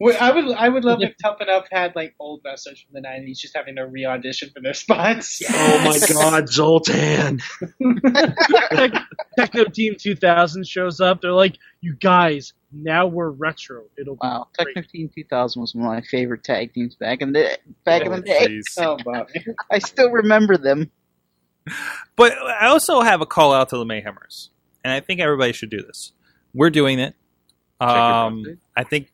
Well, I would I would love if Tough Enough had like old wrestlers from the '90s just having to re-audition for their spots. Oh my God, Zoltan! Tech- Techno Team 2000 shows up. They're like, "You guys, now we're retro. It'll be Wow, great." Techno Team 2000 was one of my favorite tag teams back in the back in Oh, the day. Oh, Bobby. I still remember them. But I also have a call out to the Mayhemers, and I think everybody should do this. We're doing it. your Um. I think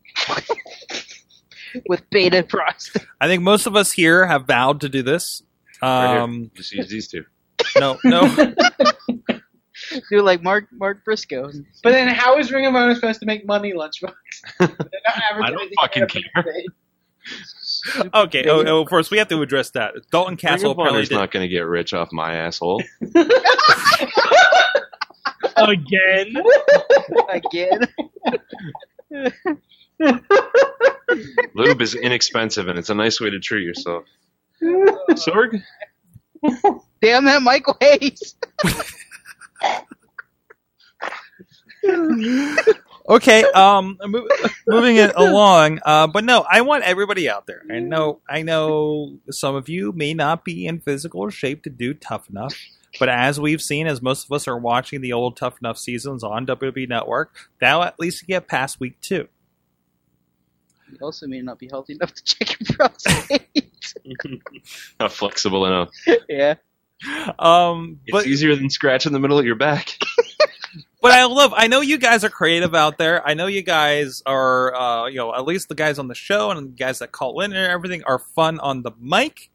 with beta prostate. I think most of us here have vowed to do this. Right here. Um, Just use these two. no, no. Do like Mark Mark Briscoe. But then, how is Ring of Honor supposed to make money, Lunchbox? I don't fucking care. okay. Oh, oh, first we have to address that. Dalton Castle Ring of apparently Honor's not going to get rich off my asshole. again. Again. Lube is inexpensive, and it's a nice way to treat yourself. Sorg? Damn that Michael Hayes. Okay, um, mo- moving it along. Uh, but no, I want everybody out there. I know, I know, some of you may not be in physical shape to do tough enough. But as we've seen, as most of us are watching the old Tough Enough seasons on WWE Network, that'll at least get past week two. You also may not be healthy enough to check your prostate. Not flexible enough. yeah. Um, It's easier than scratching the middle of your back. but I love. I know you guys are creative out there. I know you guys are, uh, you know, at least the guys on the show and the guys that call in and everything are fun on the mic.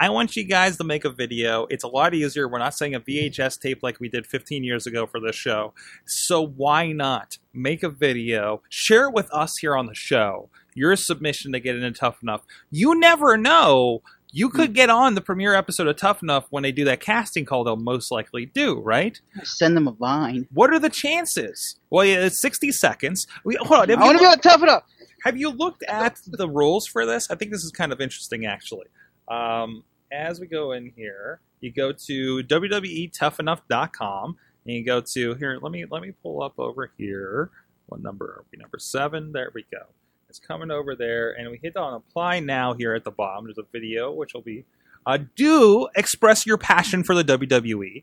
I want you guys to make a video. It's a lot easier. We're not saying a VHS tape like we did 15 years ago for this show. So why not make a video? Share it with us here on the show. Your submission to get into Tough Enough. You never know. You could get on the premiere episode of Tough Enough when they do that casting call. They'll most likely do, right? Send them a vine. What are the chances? Well, yeah, it's 60 seconds. We, hold on. I want to be on tough enough. have you looked at the rules for this? I think this is kind of interesting, actually. Um, as we go in here, you go to WWEToughEnough.com and you go to here. Let me let me pull up over here. What number are we? Number seven. There we go. It's coming over there, and we hit on apply now here at the bottom. There's a video which will be. Uh, do express your passion for the WWE.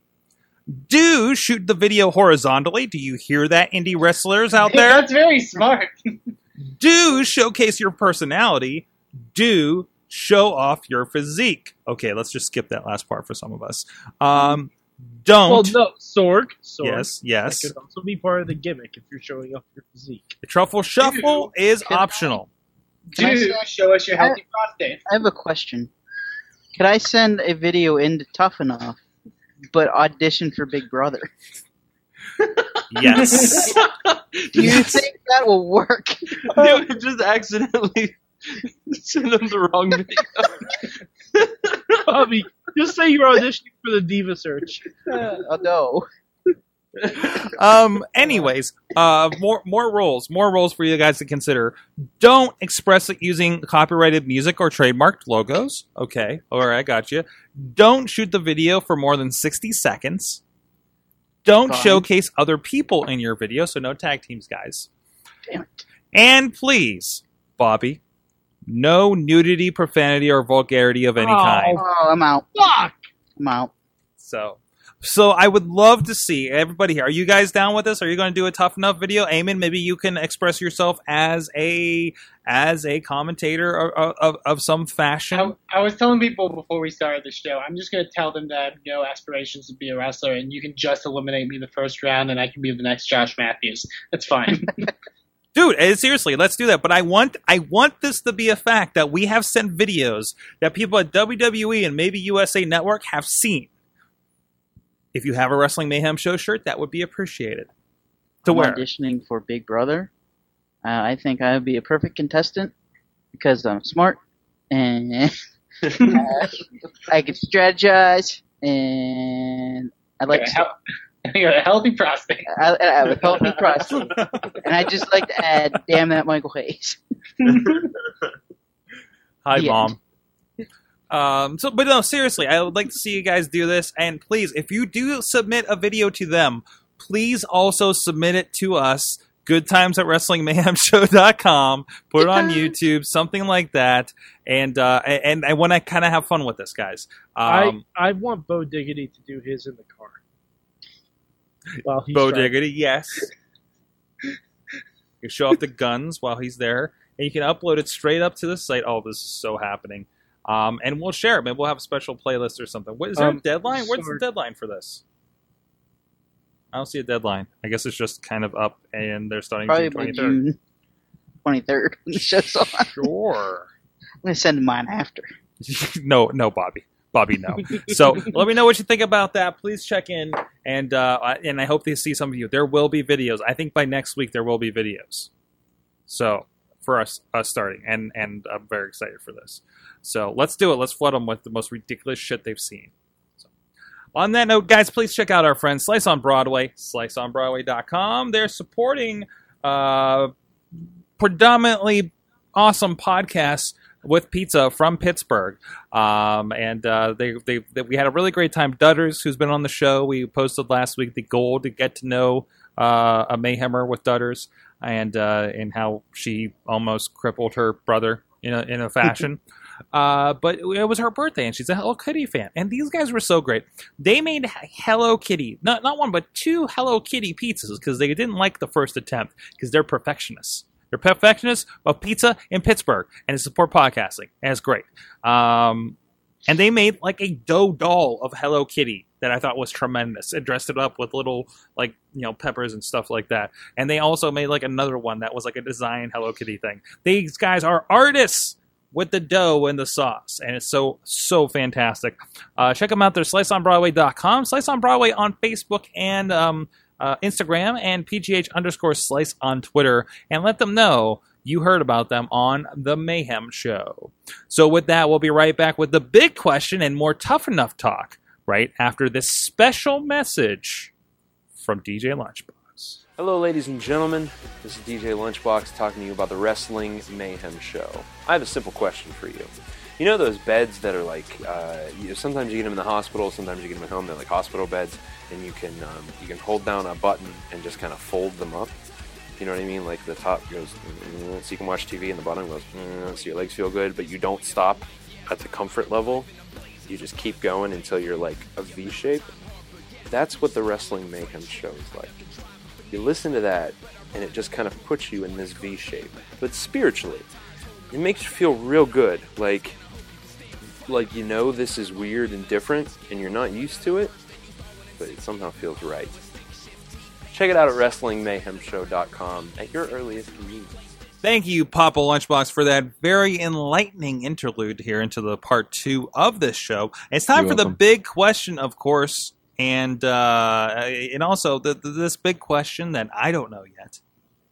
Do shoot the video horizontally. Do you hear that, indie wrestlers out there? That's very smart. do showcase your personality. Do show off your physique. Okay, let's just skip that last part for some of us. Um, Well, don't. Well, no, Sorg. Sorg. yes, yes. That could also be part of the gimmick if you're showing off your physique. The truffle shuffle is Can I- optional. Can I Dude, say- show us your healthy prostate. I have a question. Could I send a video into Tough Enough, but audition for Big Brother? Yes. Do you think that will work? you would just accidentally send them the wrong video. Bobby, just say you're auditioning for the Diva Search. oh no. um. Anyways, uh, more more roles, more roles for you guys to consider. Don't express it using copyrighted music or trademarked logos. Okay, all right, got you. Don't shoot the video for more than sixty seconds. Don't Fine. showcase other people in your video, so no tag teams, guys. Damn it. And please, Bobby, no nudity, profanity, or vulgarity of any Oh. kind. Oh, I'm out. Fuck! I'm out. So, So I would love to see everybody here. Are you guys down with this? Are you going to do a tough enough video? Eamon, maybe you can express yourself as a as a commentator of, of, of some fashion. I, I was telling people before we started the show, I'm just going to tell them that I have no aspirations to be a wrestler, and you can just eliminate me the first round, and I can be the next Josh Matthews. That's fine. dude eh, seriously let's do that. But i want i want this to be a fact that we have sent videos that people at wwe and maybe usa network have seen. If you have a wrestling mayhem show shirt that would be appreciated. To I'm wear. auditioning for Big Brother. Uh, I think I would be a perfect contestant because I'm smart and uh, I can strategize and I like Okay, hel- you got a healthy prostate. I, I have a healthy prostate, and I just like to add, "Damn that Michael Hayes." hi The mom. Um so but no seriously i would like to see you guys do this. And please if you do submit a video to them please also submit it to us good times at wrestlingmayhemshow.com put it on youtube something like that. And uh and i want to kind of have fun with this guys. Um I I want Bo Diggity to do his in the car. While he's Bo driving. Diggity, yes. you show off the guns while he's there, and you can upload it straight up to the site. Oh, this is so happening. Um, and we'll share it. Maybe we'll have a special playlist or something. What, is there Um, a deadline? What's the deadline for this? I don't see a deadline. I guess it's just kind of up, and they're starting Probably June by 23rd. June twenty third when the show's on. I'm Sure. gonna send mine after. no, no, Bobby. Bobby, no. So let me know what you think about that. Please check in, and uh, I- and I hope to see some of you. There will be videos. I think by next week there will be videos. So for us, us starting, and and I'm very excited for this. So let's do it. Let's flood them with the most ridiculous shit they've seen. So, on that note, guys, please check out our friends Slice on Broadway, sliceonbroadway.com. They're supporting uh, predominantly awesome podcasts with pizza from Pittsburgh. Um, and uh, they, they, they, we had a really great time. Dutters, who's been on the show, we posted last week the goal to get to know uh, a Mayhemmer with Dutters and uh, and how she almost crippled her brother in a, in a fashion. Uh, but it was her birthday, and she's a Hello Kitty fan. And these guys were so great. They made Hello Kitty, not not one, but two Hello Kitty pizzas because they didn't like the first attempt because they're perfectionists. They're perfectionists of pizza in Pittsburgh, and they support podcasting, and it's great. Um, and they made like a dough doll of Hello Kitty that I thought was tremendous. It dressed it up with little like you know peppers and stuff like that. And they also made like another one that was like a design Hello Kitty thing. These guys are artists with the dough and the sauce, and it's so so fantastic. Uh, check them out. They're sliceonbroadway.com, Slice on Broadway on Facebook and um, uh, Instagram, and PGH underscore Slice on Twitter, and let them know you heard about them on the Mayhem Show. So with that, we'll be right back with the big question and more tough enough talk right after this special message from DJ Lunchbox. Hello, ladies and gentlemen. This is DJ Lunchbox talking to you about the Wrestling Mayhem Show. I have a simple question for you. You know those beds that are like, uh, you, sometimes you get them in the hospital, sometimes you get them at home. They're like hospital beds, and you can um, you can hold down a button and just kind of fold them up. You know what I mean? Like the top goes, mm, so you can watch TV, and the bottom goes, mm, so your legs feel good, but you don't stop at the comfort level. You just keep going until you're like a V shape. That's what the Wrestling Mayhem Show is like you listen to that and it just kind of puts you in this V shape. But spiritually, it makes you feel real good. Like like you know this is weird and different and you're not used to it, but it somehow feels right. Check it out at WrestlingMayhemShow.com at your earliest convenience. Thank you, Papa Lunchbox, for that very enlightening interlude here into the part two of this show. It's time You're for the big question, of course, and uh, and also the, the, this big question that I don't know yet.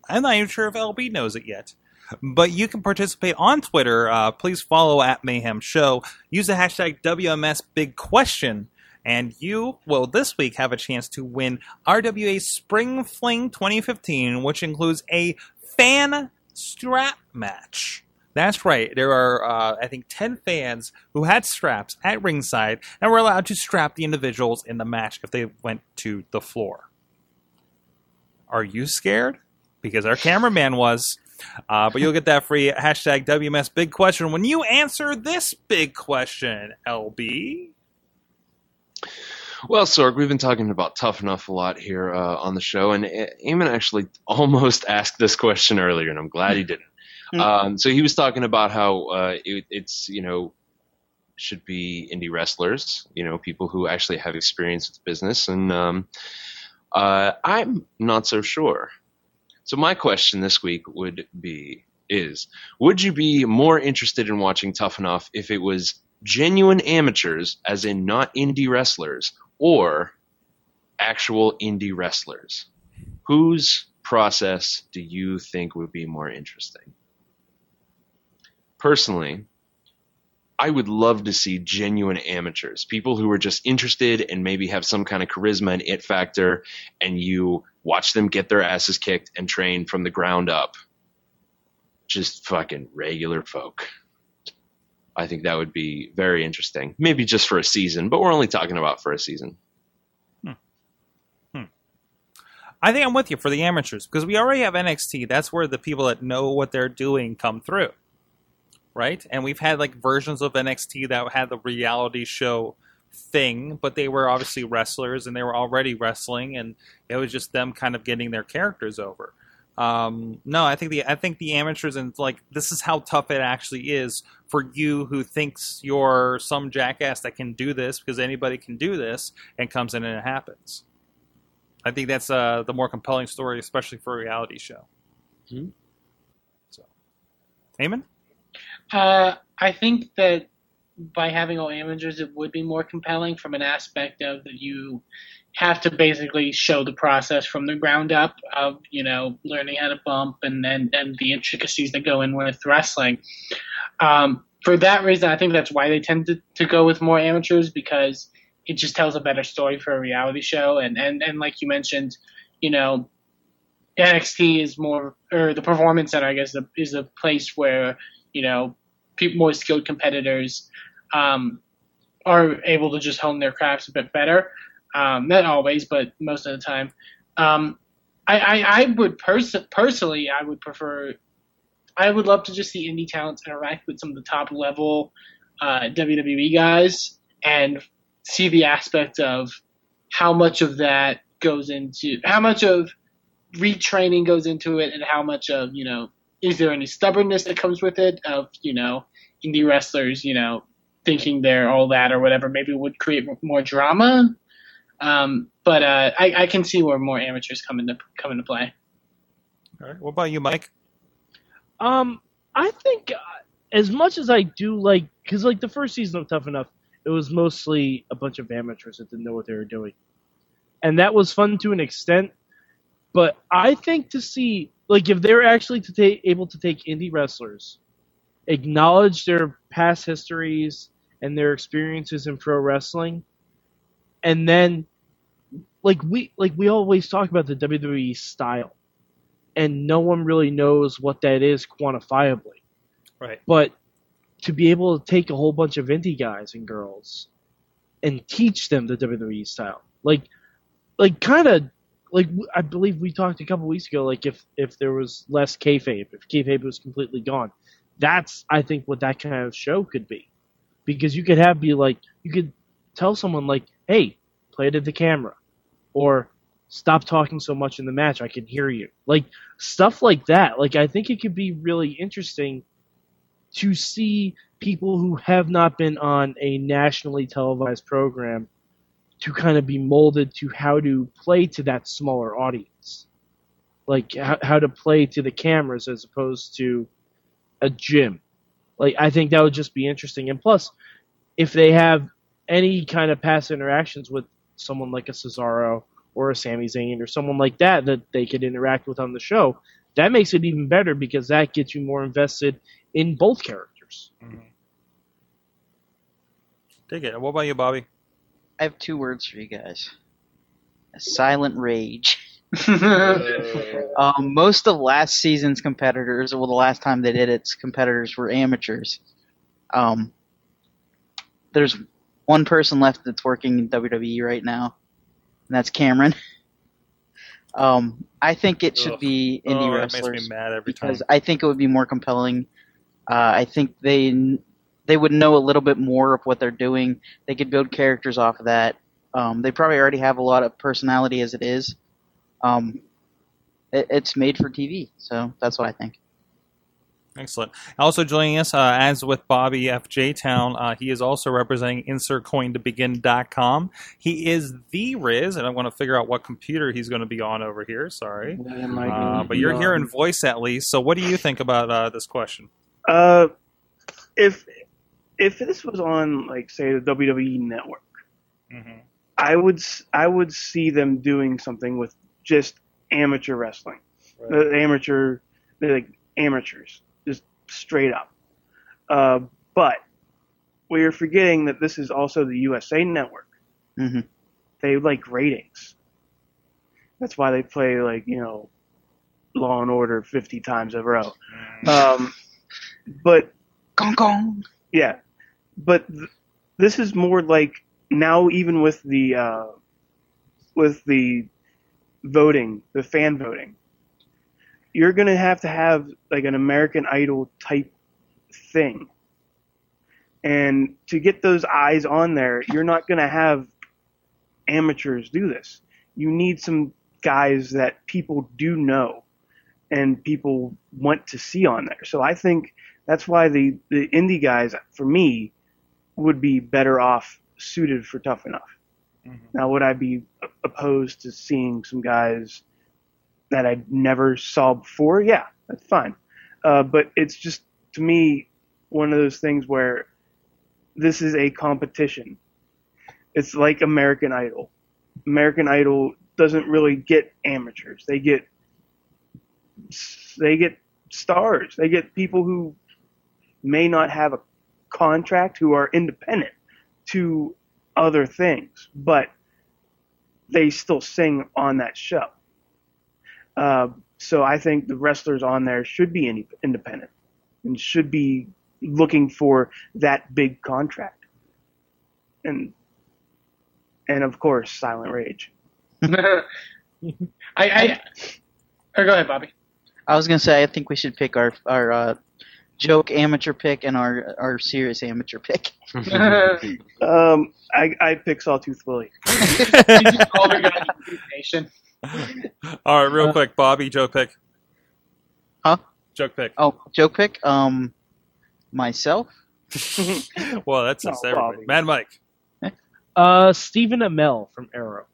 I'm not even sure if LB knows it yet. But you can participate on Twitter. Uh, please follow at Mayhem Show. Use the hashtag WMS Big Question, and you will this week have a chance to win RWA Spring Fling 2015, which includes a fan strap match. That's right. There are, uh, I think, 10 fans who had straps at ringside and were allowed to strap the individuals in the match if they went to the floor. Are you scared? Because our cameraman was. Uh, but you'll get that free hashtag WMS Big Question when you answer this big question, LB. Well, Sorg, we've been talking about Tough Enough a lot here uh, on the show, and A- Eamon actually almost asked this question earlier, and I'm glad he didn't. Hmm. um, so he was talking about how uh, it, it's you know should be indie wrestlers, you know, people who actually have experience with business, and um, uh, I'm not so sure. So my question this week would be: Is would you be more interested in watching Tough Enough if it was genuine amateurs, as in not indie wrestlers, or actual indie wrestlers? Whose process do you think would be more interesting? Personally, I would love to see genuine amateurs, people who are just interested and maybe have some kind of charisma and it factor, and you watch them get their asses kicked and train from the ground up. Just fucking regular folk. I think that would be very interesting. Maybe just for a season, but we're only talking about for a season. Hmm. Hmm. I think I'm with you for the amateurs because we already have NXT. That's where the people that know what they're doing come through, right? And we've had like versions of NXT that had the reality show thing, but they were obviously wrestlers and they were already wrestling, and it was just them kind of getting their characters over. Um, no, I think the I think the amateurs and like this is how tough it actually is for you who thinks you're some jackass that can do this because anybody can do this and comes in and it happens. I think that's uh, the more compelling story, especially for a reality show. Mhm. So, Eamon? Uh, I think that by having all amateurs, it would be more compelling from an aspect of that you have to basically show the process from the ground up of you know learning how to bump and and, and the intricacies that go in with wrestling. Um, for that reason, I think that's why they tend to, to go with more amateurs because it just tells a better story for a reality show. And, and, and like you mentioned, you know, NXT is more, or the Performance Center, I guess, is a, place where, you know, more skilled competitors um, are able to just hone their crafts a bit better. Um, not always, but most of the time. Um, I, I, I would pers- personally, I would prefer, I would love to just see indie talents interact with some of the top level uh, WWE guys and see the aspect of how much of that goes into how much of retraining goes into it and how much of you know is there any stubbornness that comes with it of you know indie wrestlers you know thinking they're all that or whatever maybe would create more drama um, but uh, I, I can see where more amateurs come into come into play All right. What about you, Mike? Um, I think uh, as much as I do like, because like the first season of Tough Enough, it was mostly a bunch of amateurs that didn't know what they were doing, and that was fun to an extent. But I think to see like if they're actually to ta- able to take indie wrestlers, acknowledge their past histories and their experiences in pro wrestling, and then like we like we always talk about the WWE style. And no one really knows what that is quantifiably. Right. But to be able to take a whole bunch of indie guys and girls and teach them the WWE style, like, like kind of like I believe we talked a couple weeks ago, like if if there was less kayfabe, if kayfabe was completely gone, that's I think what that kind of show could be, because you could have be like you could tell someone like, hey, play it at the camera, or stop talking so much in the match, I can hear you, like stuff like that. Like I think it could be really interesting to see people who have not been on a nationally televised program to kind of be molded to how to play to that smaller audience. Like how, how to play to the cameras as opposed to a gym. Like I think that would just be interesting. And plus, if they have any kind of past interactions with someone like a Cesaro or a Sami Zayn or someone like that that they could interact with on the show, that makes it even better because that gets you more invested in both characters. Mm-hmm. Dig it. What about you, Bobby? I have two words for you guys. A silent rage. um, most of last season's competitors, well, the last time they did its competitors were amateurs. Um, there's one person left that's working in WWE right now, and that's Cameron. Um, I think it should Ugh. be indie oh, wrestlers makes me mad every time. because I think it would be more compelling. Uh, I think they they would know a little bit more of what they're doing. They could build characters off of that. Um, they probably already have a lot of personality as it is. Um, it, it's made for TV, so that's what I think. Excellent. Also joining us, uh, as with Bobby F. J. Town, uh, he is also representing InsertCoinToBegin.com. He is the Riz, and I want to figure out what computer he's going to be on over here. Sorry. Uh, but you're hearing voice at least. So, what do you think about uh, this question? Uh, if if this was on like say the WWE network, Mhm. I would s- I would see them doing something with just amateur wrestling, the amateur like amateurs, just straight up. Uh, but we are forgetting that this is also the USA network. hmm They like ratings. That's why they play like you know, Law and Order fifty times in a row. Um, but Gong gong. yeah, but th- this is more like now, even with the uh, with the voting, the fan voting, you're gonna have to have like an American Idol type thing, and to get those eyes on there, you're not gonna have amateurs do this. You need some guys that people do know and people want to see on there. So I think that's why the, the indie guys, for me, would be better off suited for Tough Enough. Now, would I be opposed to seeing some guys that I never saw before? Yeah, that's fine. Uh, but it's just, to me, one of those things where this is a competition. It's like American Idol. American Idol doesn't really get amateurs. They get they get stars. They get people who may not have a contract, who are independent to other things, but they still sing on that show. Uh, so I think the wrestlers on there should be in, independent and should be looking for that big contract. And and of course, Silent Rage. I, I or go ahead, Bobby. I was gonna say I think we should pick our our uh, joke amateur pick and our our serious amateur pick. Um, I, I pick Sawtooth Willie. Older guy in the nation. All right, real quick, Bobby, joke pick. Huh? Joke pick. Oh, joke pick. Um, myself. Well, that's No, just everybody. Bobby. Mad Mike. Uh, Stephen Amell from Arrow.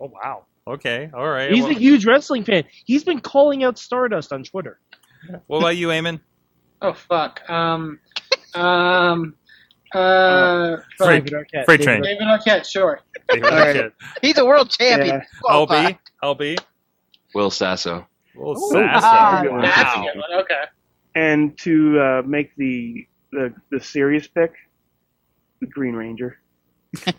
Oh wow. Okay. All right. He's well, a huge wrestling fan. He's been calling out Stardust on Twitter. what about you, Eamon? Oh fuck. Um. Um. Uh. fuck. Freight- David Arquette. Freight David train. David Arquette, sure. right. He's a world champion. LB. LB. Will Sasso. Well, Ooh. Sasso. Ah, Wow. That's a good one. Okay. And to uh, make the, the the serious pick, the Green Ranger.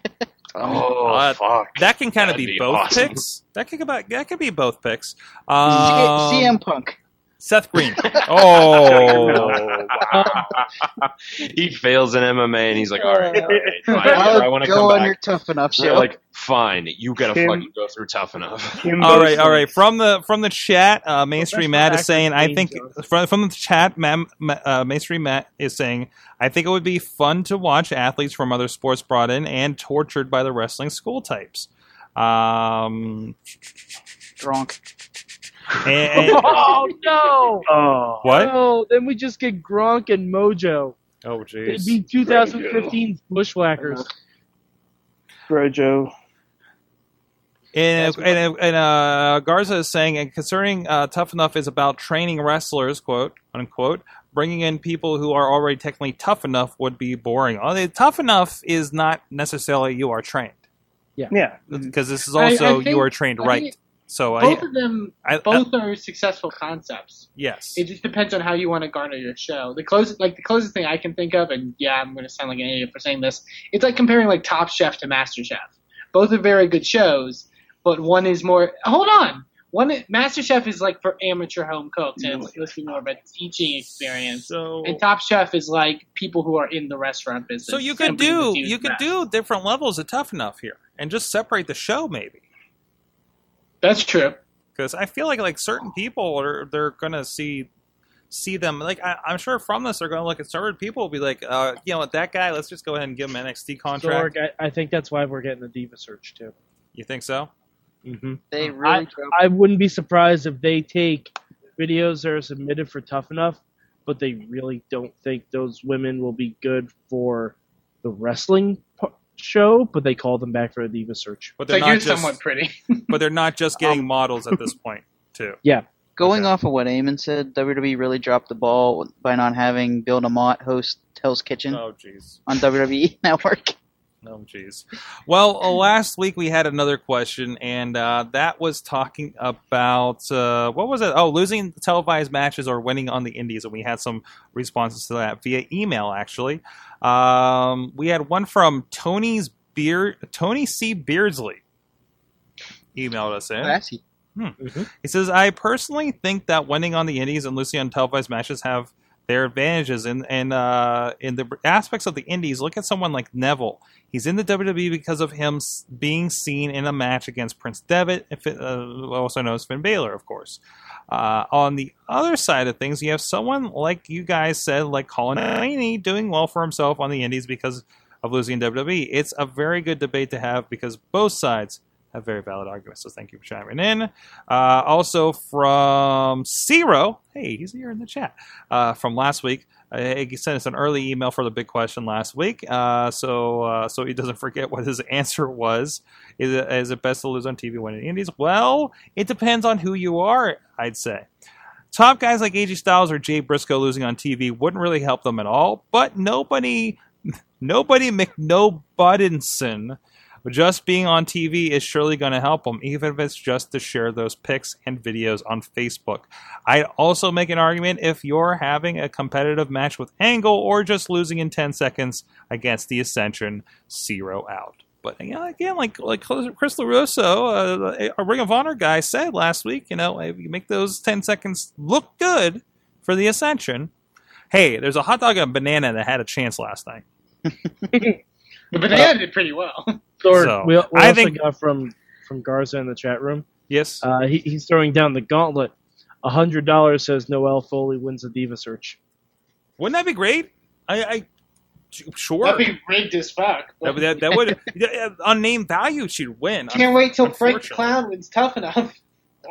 Oh, Uh, fuck. That can kind of That'd be, be both awesome. picks. That could about that could be both picks. C- Um, CM Punk. Seth Green. Oh, he fails in MMA and he's like, all right, all right, fine. I'll I want to go come on back. your tough enough They're show. like, fine, you gotta Kim- fucking go through tough enough. Kimbo all right, all right. From the from the chat, uh, Mainstream Matt is saying, I think from from the chat, Mam, Ma- uh, Mainstream Matt is saying, I think it would be fun to watch athletes from other sports brought in and tortured by the wrestling school types. Um, Drunk. And, and- Oh no! Oh, what? No, then we just get Gronk and Mojo. Oh, jeez. It'd be 2015's Bushwhackers. Brojo. And, and, and uh, Garza is saying, and concerning uh, Tough Enough is about training wrestlers, quote unquote. Bringing in people who are already technically tough enough would be boring. The Tough enough is not necessarily you are trained Yeah. Yeah. Because this is I- I also think- you are trained I right. So I, Both of them, I, I both are successful concepts. yes, It just depends on how you want to garner your show. The closest, like the closest thing I can think of, and yeah, I'm going to sound like an idiot for saying this. It's like comparing like Top Chef to Master Chef. Both are very good shows, but one is more. Hold on, one Master Chef is like for amateur home cooks, and it's supposed to be more of a teaching experience. so And Top Chef is like people who are in the restaurant business. so you could and bring the do you could do different levels of Tough Enough here and just separate the show maybe. That's true. because I feel like like certain people are they're gonna see see them like I, I'm sure from this they're going to look at certain people will be like, uh, you know what, that guy, let's just go ahead and give him an NXT contract. Sorg, I, I think that's why we're getting the Diva search too. You think so? Mm-hmm. They really drove I wouldn't be surprised if they take videos that are submitted for Tough Enough, but they really don't think those women will be good for the wrestling p- show. But they called them back for a diva search. But they're you're not just, somewhat pretty. but they're not just getting models at this point too. Yeah. Going Okay. off of what Eamon said, WWE really dropped the ball by not having Bill DeMott host Hell's Kitchen Oh jeez. on WWE Network. Oh, jeez. Well, uh, last week we had another question, and uh, that was talking about uh, what was it? Oh, losing televised matches or winning on the Indies, and we had some responses to that via email. Actually, um, we had one from Tony's Beard, Tony C. Beardsley, emailed us in. Classy. He says, I personally think that winning on the indies and losing on televised matches have their advantages and uh, in the aspects of the indies. Look at someone like Neville. He's in the WWE because of him being seen in a match against Prince Devitt, uh, also known as Finn Balor, of course. Uh, on the other side of things, you have someone like you guys said, like Colin Delaney, doing well for himself on the indies because of losing WWE. It's a very good debate to have because both sides have very valid argument. So thank you for chiming in. Uh, also from Zero, hey, he's here in the chat uh, from last week. Uh, he sent us an early email for the big question last week, uh, so uh, so he doesn't forget what his answer was. Is it, is it best to lose on TV when in Indies? Well, it depends on who you are. I'd say. Top guys like AJ Styles or Jay Briscoe losing on TV wouldn't really help them at all. But nobody, nobody McNobudinson just being on TV is surely going to help them, even if it's just to share those pics and videos on Facebook. I'd also make an argument if you're having a competitive match with Angle or just losing in 10 seconds against the Ascension, zero out. But you know, again, like like Chris LaRusso, uh, a Ring of Honor guy, said last week, you know, if you make those 10 seconds look good for the Ascension, hey, there's a hot dog and a banana that had a chance last night. the banana did pretty well. Sorg, So, we, we I also think- got from from Garza in the chat room. Yes. Uh, he, he's throwing down the gauntlet. A hundred dollars says Noelle Foley wins the diva search. Wouldn't that be great? I, I sure. That'd be rigged as fuck. That, that, that would yeah, on name value she'd win. Can't wait till Frank Unfortunately. Clown wins tough enough.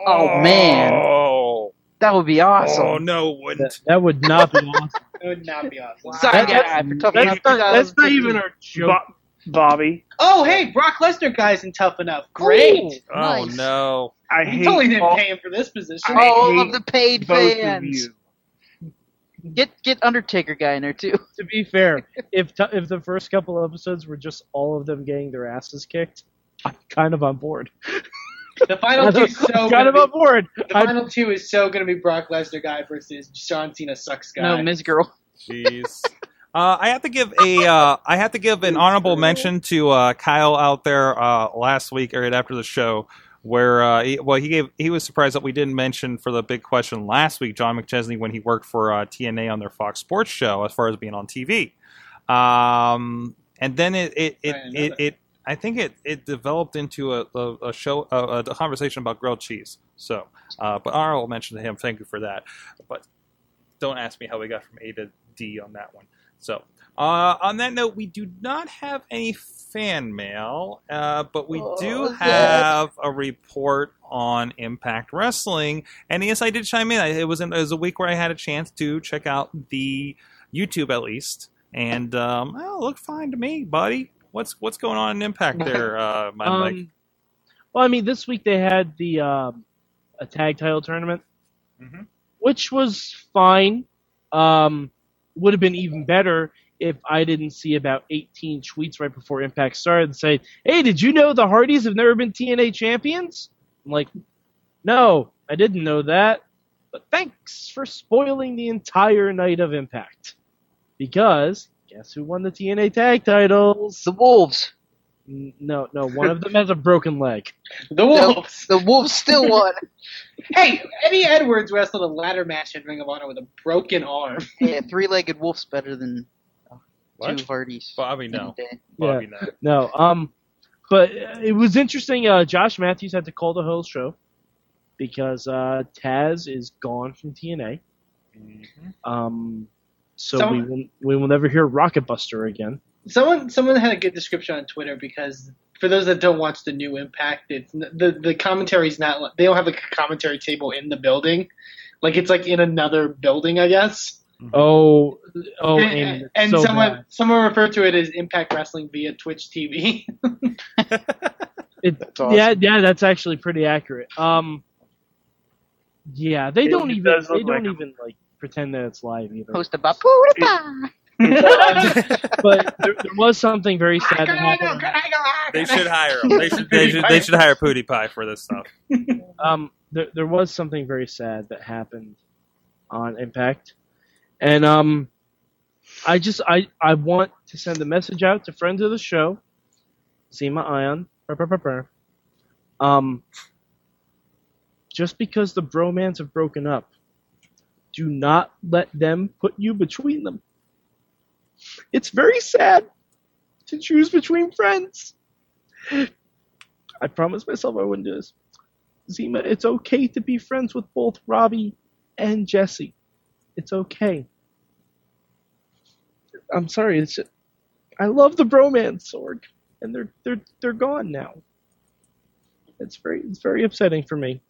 Oh, man. Oh, That would be oh, awesome. oh no, it wouldn't. that would not be awesome. That would not be awesome. Sorry, That- guy, for tough That's not, that's not even our joke. Bo- Bobby, Oh, hey, Brock Lesnar guy's in tough enough. Great. Oh Nice. no. I You hate totally didn't all, pay him for this position. I All of the paid both of fans. you. Get get Undertaker guy in there too. To be fair, if t- if the first couple of episodes were just all of them getting their asses kicked, I'm kind of on board. The final two is so kind gonna of be, on board. the I- final two is so going to be Brock Lesnar guy versus John Cena sucks guy. No, Miss Girl. Jeez. Uh, I have to give a uh, I have to give an honorable mention to uh, Kyle out there uh, last week or right after the show where uh, he, well he gave he was surprised that we didn't mention for the big question last week John McChesney when he worked for uh, TNA on their Fox Sports show as far as being on TV, um, and then it it it, Right, it, it I think it, it developed into a, a, a show a, a conversation about grilled cheese. So, uh, but honorable mention to him. Thank you for that. But don't ask me how we got from A to D on that one. So, uh, on that note, we do not have any fan mail, uh, but we do Oh, have a report on Impact Wrestling. And yes, I did chime in. It was, in, it was a week where I had a chance to check out the YouTube at least, and um, it looked fine to me, buddy. What's what's going on in Impact there, uh, my Mike? Um, well, I mean, this week they had the um, a tag title tournament, Mhm. which was fine. Um, would have been even better if I didn't see about 18 tweets right before Impact started saying, "Hey, did you know the Hardys have never been TNA champions?" I'm like, "No, I didn't know that." But thanks for spoiling the entire night of Impact. Because guess who won the TNA tag titles? The Wolves. N- No, no, one of them has a broken leg. The Wolves. The Wolves still won. Hey, Eddie Edwards wrestled a ladder match in Ring of Honor with a broken arm. yeah, three-legged wolf's better than What? two Hardys. Bobby, no. any day. Bobby, no. No, um, but uh, it was interesting. Uh, Josh Matthews had to call the whole show because uh, Taz is gone from TNA. Um, so Some- we will we will never hear Rocket Buster again. Someone someone had a good description on Twitter because for those that don't watch the new Impact, it's n- the the commentary's not they don't have like a commentary table in the building, like it's like in another building, I guess. Oh, oh, and, and, and- and so someone bad. someone referred to it as Impact Wrestling via Twitch TV. It, awesome. Yeah, yeah, that's actually pretty accurate. Um, yeah, they It don't even they look don't like a- even like pretend that it's live either. Hosted by Poopa. but there, there was something very sad that happened. They should hire him. They should. They should. They should hire PewDiePie for this stuff. Um, there, there was something very sad that happened on Impact, and um, I just I I want to send a message out to friends of the show, Zema Ion, brr, brr, brr, brr. um, just because the bromans have broken up, do not let them put you between them. It's very sad to choose between friends. I promised myself I wouldn't do this. Zema, it's okay to be friends with both Robbie and Jesse. It's okay. I'm sorry. It's I love the bromance, Sorg, and they're they're they're gone now. It's very it's very upsetting for me.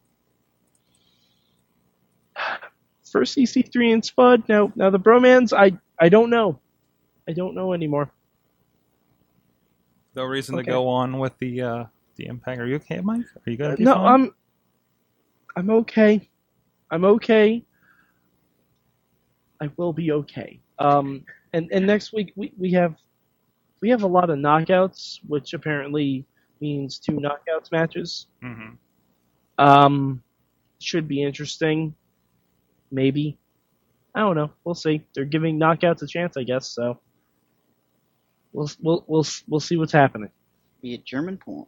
First EC3 and Spud. Now now the bromance. I I don't know. I don't know anymore. No reason Okay. to go on with the uh, the impact. Are you okay, Mike? Are you gonna? keep No, going? I'm I'm okay. I'm okay. I will be okay. Um, and and next week we we have we have a lot of knockouts, which apparently means two knockouts matches. Mm-hmm. Um, should be interesting. Maybe. I don't know. We'll see. They're giving knockouts a chance, I guess. So we'll we'll we'll we'll see what's happening. Be it German porn.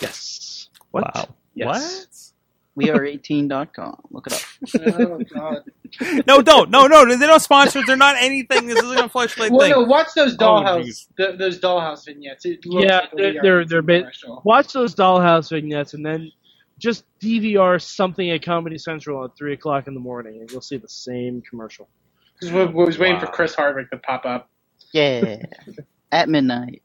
Yes. What? Wow. Yes. We are 18.com. Look it up. oh god. No, don't. No, no. They're not sponsors. They're not anything. This isn't a flashlight Well, thing. no, watch those Oh, dollhouse geez. the, those dollhouse vignettes. It looks Yeah, like they're they're, they're ba- commercial. watch those Dollhouse vignettes and then just DVR something at Comedy Central at three o'clock in the morning, and you'll see the same commercial. Just wa- was waiting for Chris Hardwick to pop up. Yeah. At midnight.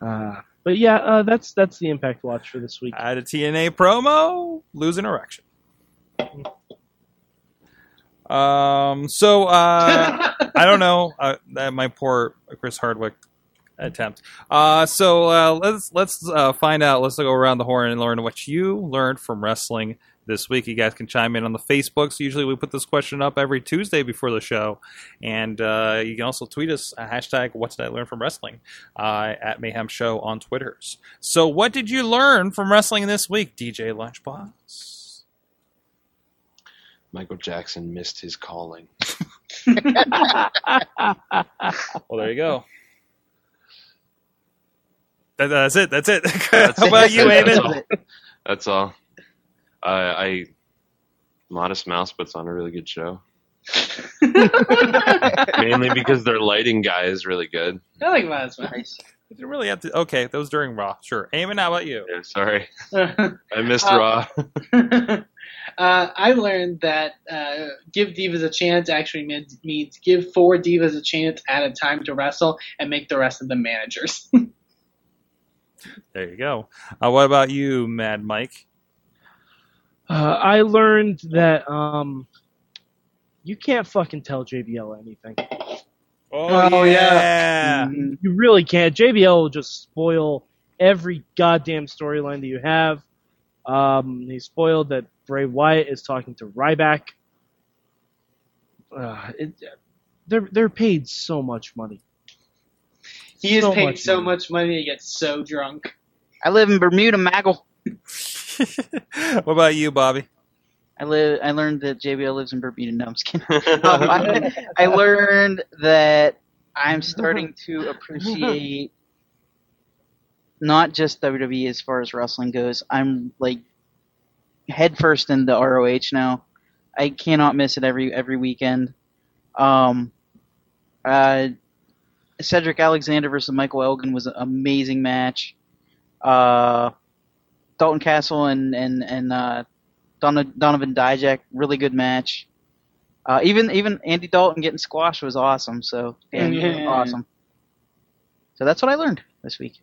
Uh, but yeah, uh, that's that's the Impact Watch for this week. Add a TNA promo. Lose an erection. Um. So uh, I don't know. Uh, that my poor Chris Hardwick attempt. Uh. So uh, let's let's uh, find out. Let's go around the horn and learn what you learned from wrestling this week. You guys can chime in on the Facebooks. Usually we put this question up every Tuesday before the show, and uh, you can also tweet us a hashtag What did I learn from wrestling uh, at Mayhem Show on Twitters. So what did you learn from wrestling this week, DJ Lunchbox? Michael Jackson missed his calling. Well, there you go. That, that's it. That's it. How about you, That's all. That's all. Uh, I Modest Mouse puts on a really good show. Mainly because their lighting guy is really good. I like Miles Nice. You really have to. Okay, that was during Raw. Sure. Eamon, how about you? Yeah, sorry, uh, I missed Uh, Raw. I learned that uh, give divas a chance actually means, means give four divas a chance at a time to wrestle and make the rest of them managers. There you go. Uh, what about you, Mad Mike? Uh, I learned that um, you can't fucking tell JBL anything. Oh, yeah. Mhm. You really can't. JBL will just spoil every goddamn storyline that you have. Um, he spoiled that Bray Wyatt is talking to Ryback. Uh, it, they're they're paid so much money. He is So paid much so money. much money to get so drunk. I live in Bermuda, Maggle. what about you, Bobby? I live. I learned that JBL lives in Bermuda. No, I'm just kidding. Um, I, I learned that I'm starting to appreciate not just WWE as far as wrestling goes. I'm like headfirst first into ROH now. I cannot miss it every every weekend. Um, uh, Cedric Alexander versus Michael Elgin was an amazing match. Uh, Dalton Castle and and and uh, Donna, Donovan Dijak, really good match. Uh, even even Andy Dalton getting squashed was awesome. So yeah, Yeah. awesome. So that's what I learned this week.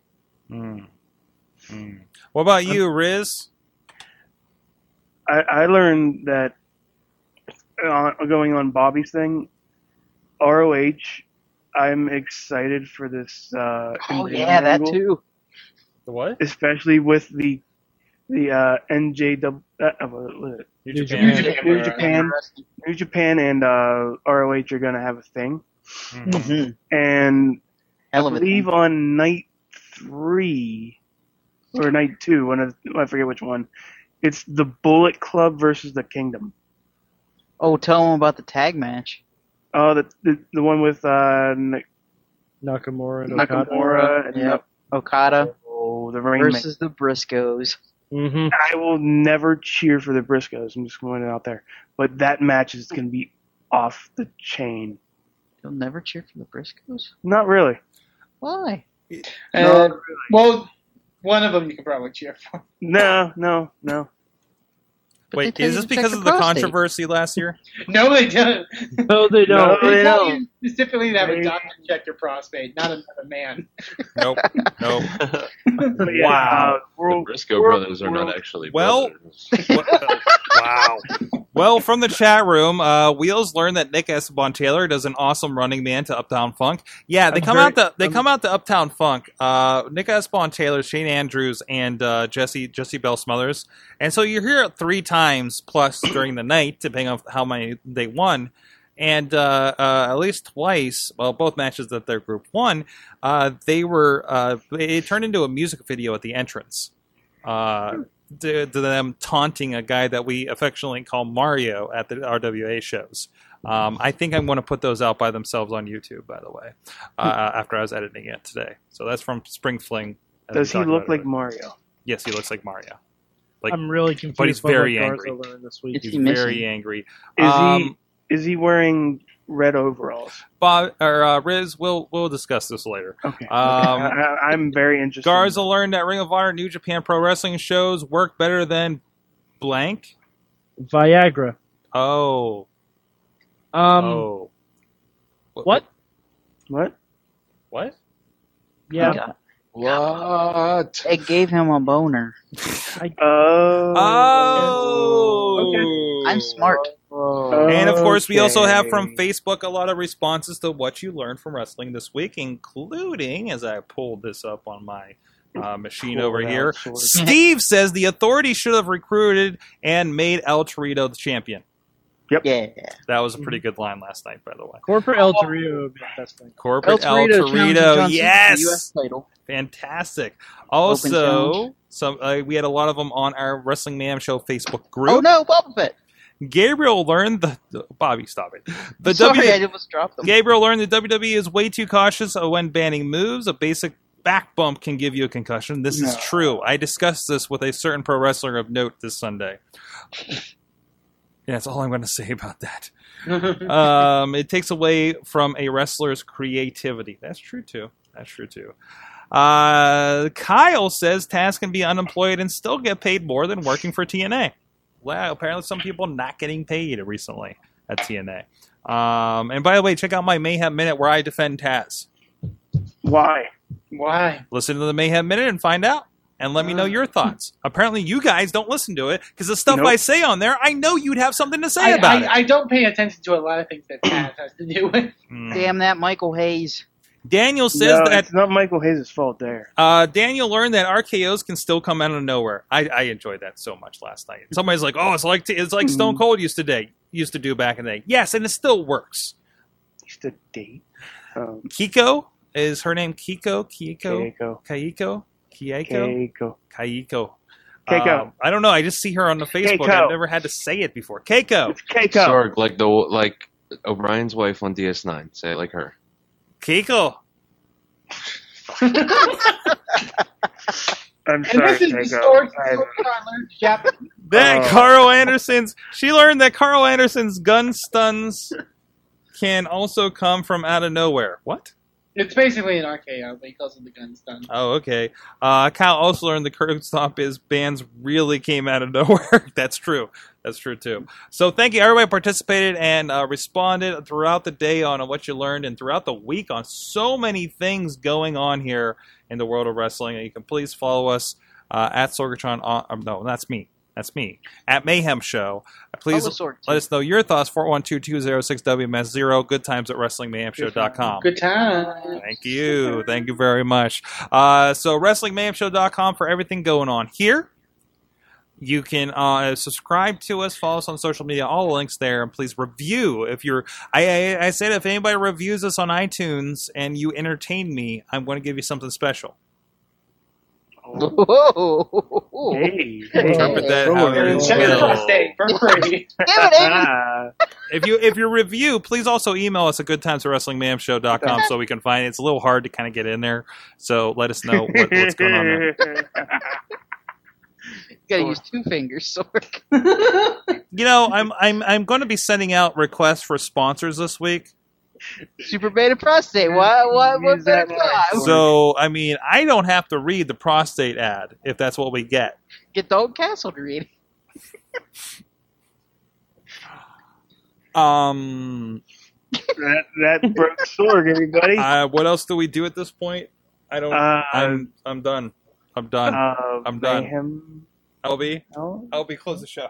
Mm. Mm. What about you, Riz? I, I learned that uh, going on Bobby's thing, ROH. I'm excited for this. Uh, Oh Invader yeah, that too. The what? Especially with the the uh, NJW, uh, uh, what was it? New New Japan. Japan. New Japan, New Japan, and uh, ROH are gonna have a thing, Mhm. Mm-hmm. and Hell I believe thing. on night three or night two, one of I forget which one. It's the Bullet Club versus the Kingdom. Oh, tell them about the tag match. Oh, the the, the one with uh, Nakamura and Okada. Nakamura and Yep. Okada oh, the Rain Man. versus the Briscoes. Mm-hmm. I will never cheer for the Briscoes. I'm just going out there, but that match is going to be off the chain. You'll never cheer for the Briscoes. Not really. Why? Uh, well, one of them you can probably cheer for. No, no, no. But Wait, is this because of the prostate. controversy last year? No, they don't. No, they don't. they They don't. You specifically to have a doctor check your prostate, not another man. Nope. Nope. But yeah, Wow. uh, the world, Briscoe world- brothers are world- not actually Well- brothers. wow. Well, from the chat room, uh, Wheels learned that Nick Esteban Taylor does an awesome running man to Uptown Funk. Yeah, they I'm come very- out the they I'm- come out to Uptown Funk. Uh, Nick Esteban Taylor, Shane Andrews, and uh, Jesse Jesse Bell Smothers. And so you're here three times plus during the night, depending on how many they won. And uh, uh, at least twice, well, both matches that their group won, uh, they were uh, it turned into a music video at the entrance. Uh, to, to them taunting a guy that we affectionately call Mario at the RWA shows. Um, I think I'm going to put those out by themselves on YouTube, by the way, uh, after I was editing it today. So that's from Spring Fling. Does he look like it. Mario? Yes, he looks like Mario. Like I'm really confused. but he's very angry. this week. It's He's he very angry. Is Um, he is he wearing red overalls? Bob or uh, Riz, we'll we'll discuss this later. Okay. Um, okay. I, I'm very interested. Garza learned that Ring of Honor, New Japan Pro Wrestling shows work better than blank. Viagra. Oh, Um, oh, what? What? What? Yeah. Yeah. What? It gave him a boner. Oh. Oh, I'm smart. And of course, we also have from Facebook a lot of responses to what you learned from wrestling this week, including, as I pulled this up on my uh, machine Pull over here, sword. Steve says the authorities should have recruited and made El Torito the champion. Yep. Yeah. That was a pretty good line last night, by the way. Corporate El Torito would be the best thing. Corporate El Torito challenging John Torito, Cena yes, U.S. title. fantastic. Also, some uh, we had a lot of them on our Wrestling Mayhem Show Facebook group. Oh no, Boba Fett. Gabriel learned the, the Bobby, stop it. The Sorry, W- I almost dropped them. Gabriel learned the WWE is way too cautious when banning moves. A basic back bump can give you a concussion. This is true. I discussed this with a certain pro wrestler of note this Sunday. yeah, that's all I'm going to say about that. um, it takes away from a wrestler's creativity. That's true too. That's true too. Uh, Kyle says Taz can be unemployed and still get paid more than working for TNA. Well, apparently some people not getting paid recently at TNA. Um, and by the way, check out my Mayhem Minute where I defend Taz. Why? Why? Listen to the Mayhem Minute and find out. And let me know your thoughts. Apparently, you guys don't listen to it because the stuff Nope. I say on there, I know you'd have something to say I, about I, it. I don't pay attention to a lot of things that Taz has to do with. Mm. Damn that Michael Hayes. Daniel says no, that it's not Michael Hayes' fault there. Uh, Daniel learned that RKO's can still come out of nowhere. I, I enjoyed that so much last night. Somebody's like, "Oh, it's like it's like Stone Cold used to day used to do back in the day." Yes, and it still works. Used to date. Um, Kiko is her name. Kiko, Kiko, Keiko. Kaiko, Kieko, Keiko. Kaiko. Keiko. Um, I don't know. I just see her on the Facebook. Keiko. I've never had to say it before. Keiko, It's Keiko. Sorg, like the like O'Brien's wife on DS9. Say it like her. Kiko. I'm And sorry, this is the Keiko. story I- I learned Japanese. Then Oh. Karl Anderson's. She learned that Karl Anderson's gun stuns can also come from out of nowhere. What? It's basically an RKO, but he calls it the gun stun. Oh, okay. Uh, Kyle also learned the curb stomp is bands really came out of nowhere. That's true. That's true too. So thank you, everybody participated and uh, responded throughout the day on what you learned, and throughout the week on so many things going on here in the world of wrestling. And you can please follow us uh, at Sorgatron. On, um, no, that's me. That's me at Mayhem Show. Uh, Please let us know your thoughts. 412-206-WMS0. Good times at WrestlingMayhemShow.com. Good time. Thank you. Thank you very much. Uh, so, WrestlingMayhemShow.com for everything going on here. You can uh, subscribe to us, follow us on social media, all the links there, and please review. If you're, I, I, I said if anybody reviews us on iTunes and you entertain me, I'm going to give you something special. Whoa. Hey, Interpret that Oh, however you. Check will. the state for it, if you if you review, please also email us at goodtimeswrestlingmayhemshow.com so we can find it. It's a little hard to kind of get in there, so let us know what, what's going on there. Gotta use two fingers, Sorg. You know, I'm I'm I'm going to be sending out requests for sponsors this week. Super beta prostate. What? What? What better that time? So, I mean, I don't have to read the prostate ad if that's what we get. Get the old castle to read. Um, that that broke Sorg, everybody. uh, what else do we do at this point? I don't. Uh, I'm I'm done. I'm done. uh, I'm done. Mayhem. LB, Oh. LB, close the show.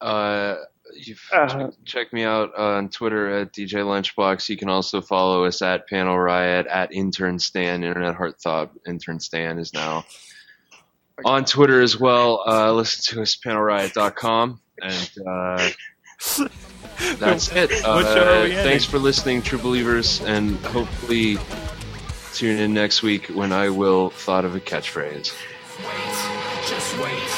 Uh, you've Uh-huh. check, check me out on Twitter at DJ Lunchbox. You can also follow us at Panel Riot at Intern Stan. Internet Heart Thought Intern Stan is now on Twitter as well. Uh, listen to us panelriot.com and uh, that's it. Uh, What show are we ending? thanks for listening, True Believers, and hopefully tune in next week when I will thought of a catchphrase. Wait, just wait,